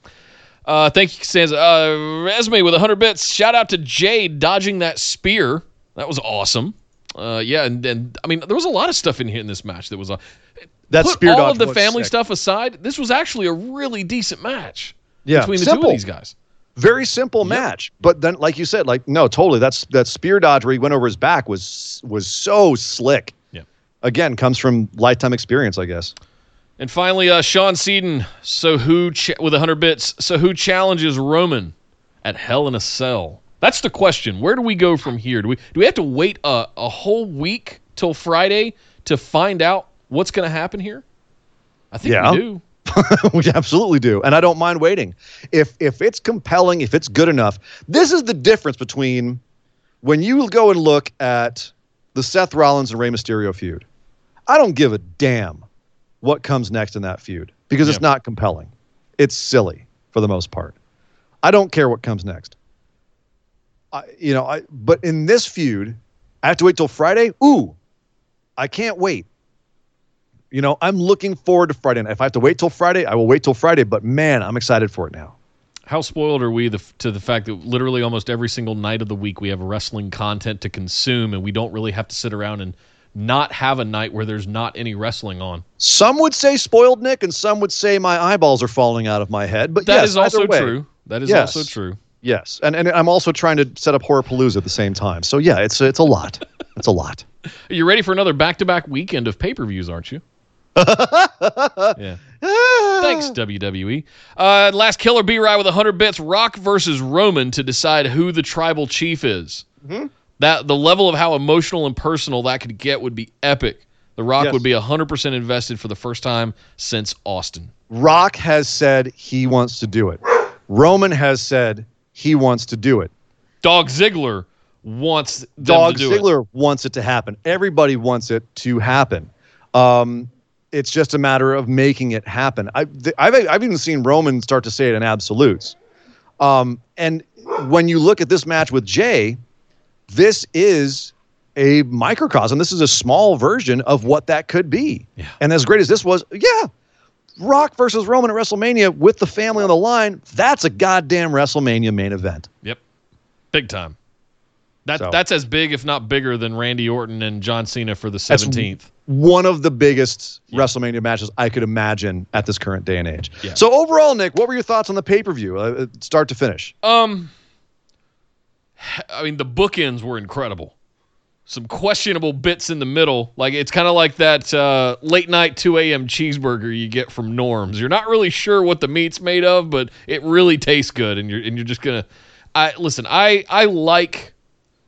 Uh, thank you, Costanza. Uh, Esme with 100 bits. Shout out to Jade dodging that spear. That was awesome. Uh, yeah, and, and I mean, there was a lot of stuff in here in this match that was. Uh, That put spear all of the family sick. stuff aside, this was actually a really decent match Yeah. between the Simple. two of these guys. Very simple match, but then, like you said, like no, totally. That's that spear dodge where he went over his back was was so slick. Yeah. Again, comes from lifetime experience, I guess. And finally, uh, Sean Seaton. So who ch- with 100 bits? So who challenges Roman at Hell in a Cell? That's the question. Where do we go from here? Do we do we have to wait a, a whole week till Friday to find out what's going to happen here? I think Yeah. we do. we absolutely do, and I don't mind waiting. If if it's compelling, if it's good enough, this is the difference between when you go and look at the Seth Rollins and Rey Mysterio feud. I don't give a damn what comes next in that feud because it's not compelling. It's silly for the most part. I don't care what comes next. I, you know, I but in this feud, I have to wait till Friday. Ooh, I can't wait. You know, I'm looking forward to Friday. night. If I have to wait till Friday, I will wait till Friday. But man, I'm excited for it now. How spoiled are we the, to the fact that literally almost every single night of the week we have wrestling content to consume, and we don't really have to sit around and not have a night where there's not any wrestling on. Some would say spoiled Nick, and some would say my eyeballs are falling out of my head. But That yes, is also way, true. That is Yes. also true. Yes, and and I'm also trying to set up Horrorpalooza at the same time. So yeah, it's it's a lot. It's a lot. You're ready for another back-to-back weekend of pay-per-views, aren't you? Yeah. Thanks, WWE. Uh, last killer B ride with 100 bits. Rock versus Roman to decide who the tribal chief is. Mm-hmm. That the level of how emotional and personal that could get would be epic. The Rock Yes. would be 100% invested for the first time since Austin. Rock has said he wants to do it. Roman has said he wants to do it. Dolph Ziggler wants Dog to do it. Ziggler wants it to happen. Everybody wants it to happen. Um, it's just a matter of making it happen. I, I've, I've even seen Roman start to say it in absolutes. Um, and when you look at this match with Jey, this is a microcosm. This is a small version of what that could be. Yeah. And as great as this was, yeah, Rock versus Roman at WrestleMania with the family on the line, that's a goddamn WrestleMania main event. Yep. Big time. That, So- That's as big, if not bigger, than Randy Orton and John Cena for the 17th. one of the biggest WrestleMania matches I could imagine at this current day and age. Yeah. So overall, Nick, what were your thoughts on the pay per view, uh, start to finish? Um, I mean, the bookends were incredible. Some questionable bits in the middle. Like it's kind of like that uh, late night 2 a.m. cheeseburger you get from Norms. You're not really sure what the meat's made of, but it really tastes good, and you're and you're just gonna. I listen. I I like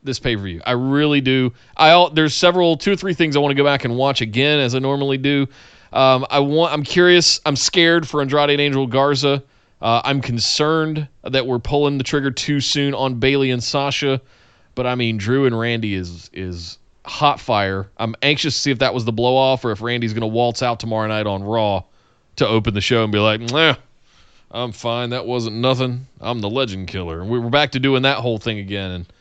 this pay per view. I really do. I there's several two or three things I want to go back and watch again as I normally do. Um, I want. I'm curious. I'm scared for Andrade and Angel Garza. Uh, I'm concerned that we're pulling the trigger too soon on Bayley and Sasha. But I mean, Drew and Randy is is hot fire. I'm anxious to see if that was the blow off or if Randy's going to waltz out tomorrow night on Raw to open the show and be like, I'm fine. That wasn't nothing. I'm the legend killer. And we're back to doing that whole thing again. And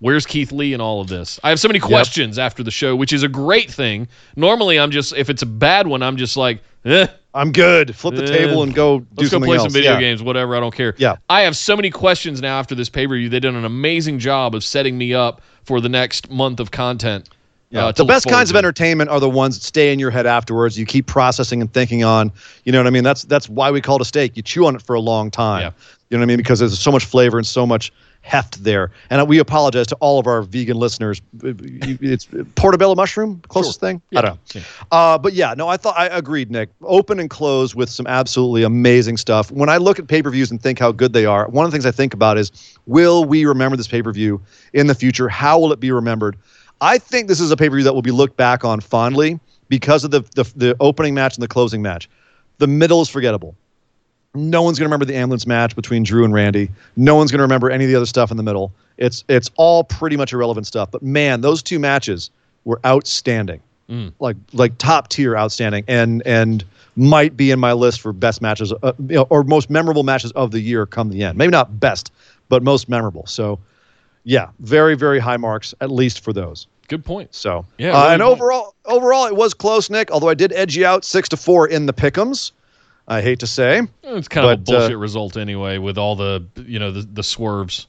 where's Keith Lee in all of this? I have so many questions after the show, which is a great thing. Normally, I'm just, if it's a bad one, I'm just like, eh, I'm good. Flip the Eh, table and go do Let's go play else. some video Yeah. games, whatever. I don't care. Yeah. I have so many questions now after this pay per view. They did an amazing job of setting me up for the next month of content. Yeah. uh, the best kinds of entertainment are the ones that stay in your head afterwards. You keep processing and thinking on. You know what I mean? That's that's why we call it a steak. You chew on it for a long time. Yeah. You know what I mean? Because there's so much flavor and so much heft there. And we apologize to all of our vegan listeners. It's portobello mushroom, closest thing. I don't know. Uh, but yeah, no, I thought I agreed, Nick. Open and close with some absolutely amazing stuff. When I look at pay per views and think how good they are, one of the things I think about is will we remember this pay per view in the future? How will it be remembered? I think this is a pay per view that will be looked back on fondly because of the, the the opening match and the closing match. The middle is forgettable. No one's going to remember the ambulance match between Drew and Randy. No one's going to remember any of the other stuff in the middle. It's it's all pretty much irrelevant stuff. But man, those two matches were outstanding, like like top tier outstanding, and and might be in my list for best matches uh, you know, or most memorable matches of the year come the end. Maybe not best, but most memorable. So yeah, very very high marks at least for those. Good point. So Yeah, uh, and overall, overall, it was close, Nick. Although I did edge you out six to four in the pickums. I hate to say. It's kind of a But, uh, bullshit result anyway, with all the you know the, the swerves.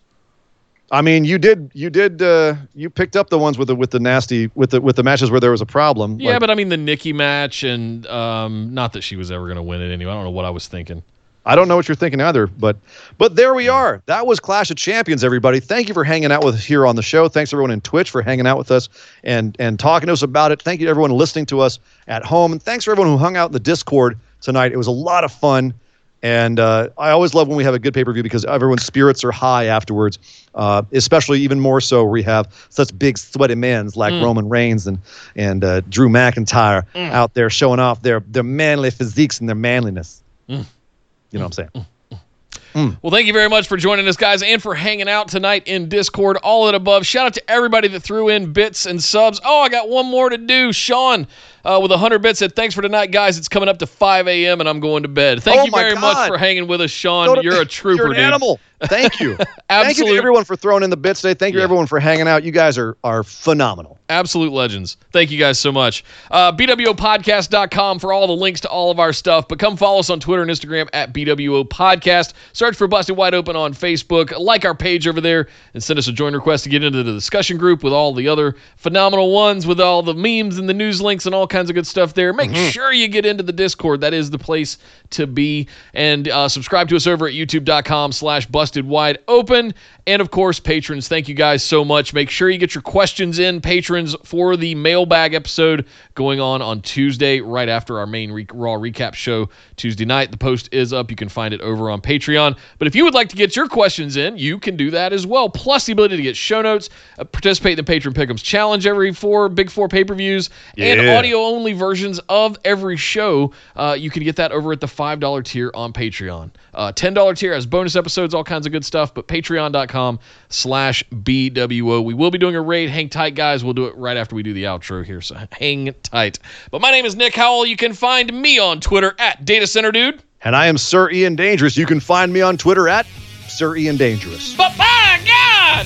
I mean, you did, you did, uh, you picked up the ones with the with the nasty with the with the matches where there was a problem. Yeah, Like, but I mean the Nikki match, and um, not that she was ever going to win it anyway. I don't know what I was thinking. I don't know what you're thinking either. But but there we are. That was Clash of Champions, everybody. Thank you for hanging out with us here on the show. Thanks everyone in Twitch for hanging out with us and and talking to us about it. Thank you to everyone listening to us at home, and thanks for everyone who hung out in the Discord tonight. It was a lot of fun. And uh, I always love when we have a good pay per view because everyone's spirits are high afterwards. Uh, especially even more so where we have such big sweaty men like mm. Roman Reigns and and uh, Drew McIntyre mm. out there showing off their their manly physiques and their manliness. Mm. You know what I'm saying? Well, thank you very much for joining us, guys, and for hanging out tonight in Discord. All of the above. Shout out to everybody that threw in bits and subs. Oh, I got one more to do. Sean uh, with 100 bits said, Thanks for tonight, guys. It's coming up to 5 a.m., and I'm going to bed. Thank Oh you very much for hanging with us, Sean. To- You're a trooper, You're an dude. animal. Thank you. Thank you to everyone for throwing in the bits today. Thank you Yeah. everyone for hanging out. You guys are are phenomenal. Absolute legends. Thank you guys so much. Uh, BWOpodcast.com for all the links to all of our stuff. But come follow us on Twitter and Instagram at BWO Podcast. Search for Busted Wide Open on Facebook. Like our page over there and send us a join request to get into the discussion group with all the other phenomenal ones with all the memes and the news links and all kinds of good stuff there. Make sure you get into the Discord. That is the place to be. And uh, subscribe to us over at youtube.com slash busted wide open. And of course, patrons, thank you guys so much. Make sure you get your questions in, patrons, for the mailbag episode going on on Tuesday, right after our main re- Raw recap show Tuesday night. The post is up. You can find it over on Patreon. But if you would like to get your questions in, you can do that as well. Plus, the ability to get show notes, uh, participate in the Patron Pick'ems Challenge every four Big Four pay per views, and Yeah. Audio only versions of every show. Uh, you can get that over at the $5 tier on Patreon. Uh, $10 tier has bonus episodes, all kinds of good stuff, but patreon.com slash BWO. We will be doing a raid. Hang tight, guys. We'll do it right after we do the outro here, so hang tight. But my name is Nick Howell. You can find me on Twitter at Data Center Dude. And I am Sir Ian Dangerous. You can find me on Twitter at Sir Ian Dangerous. But by God!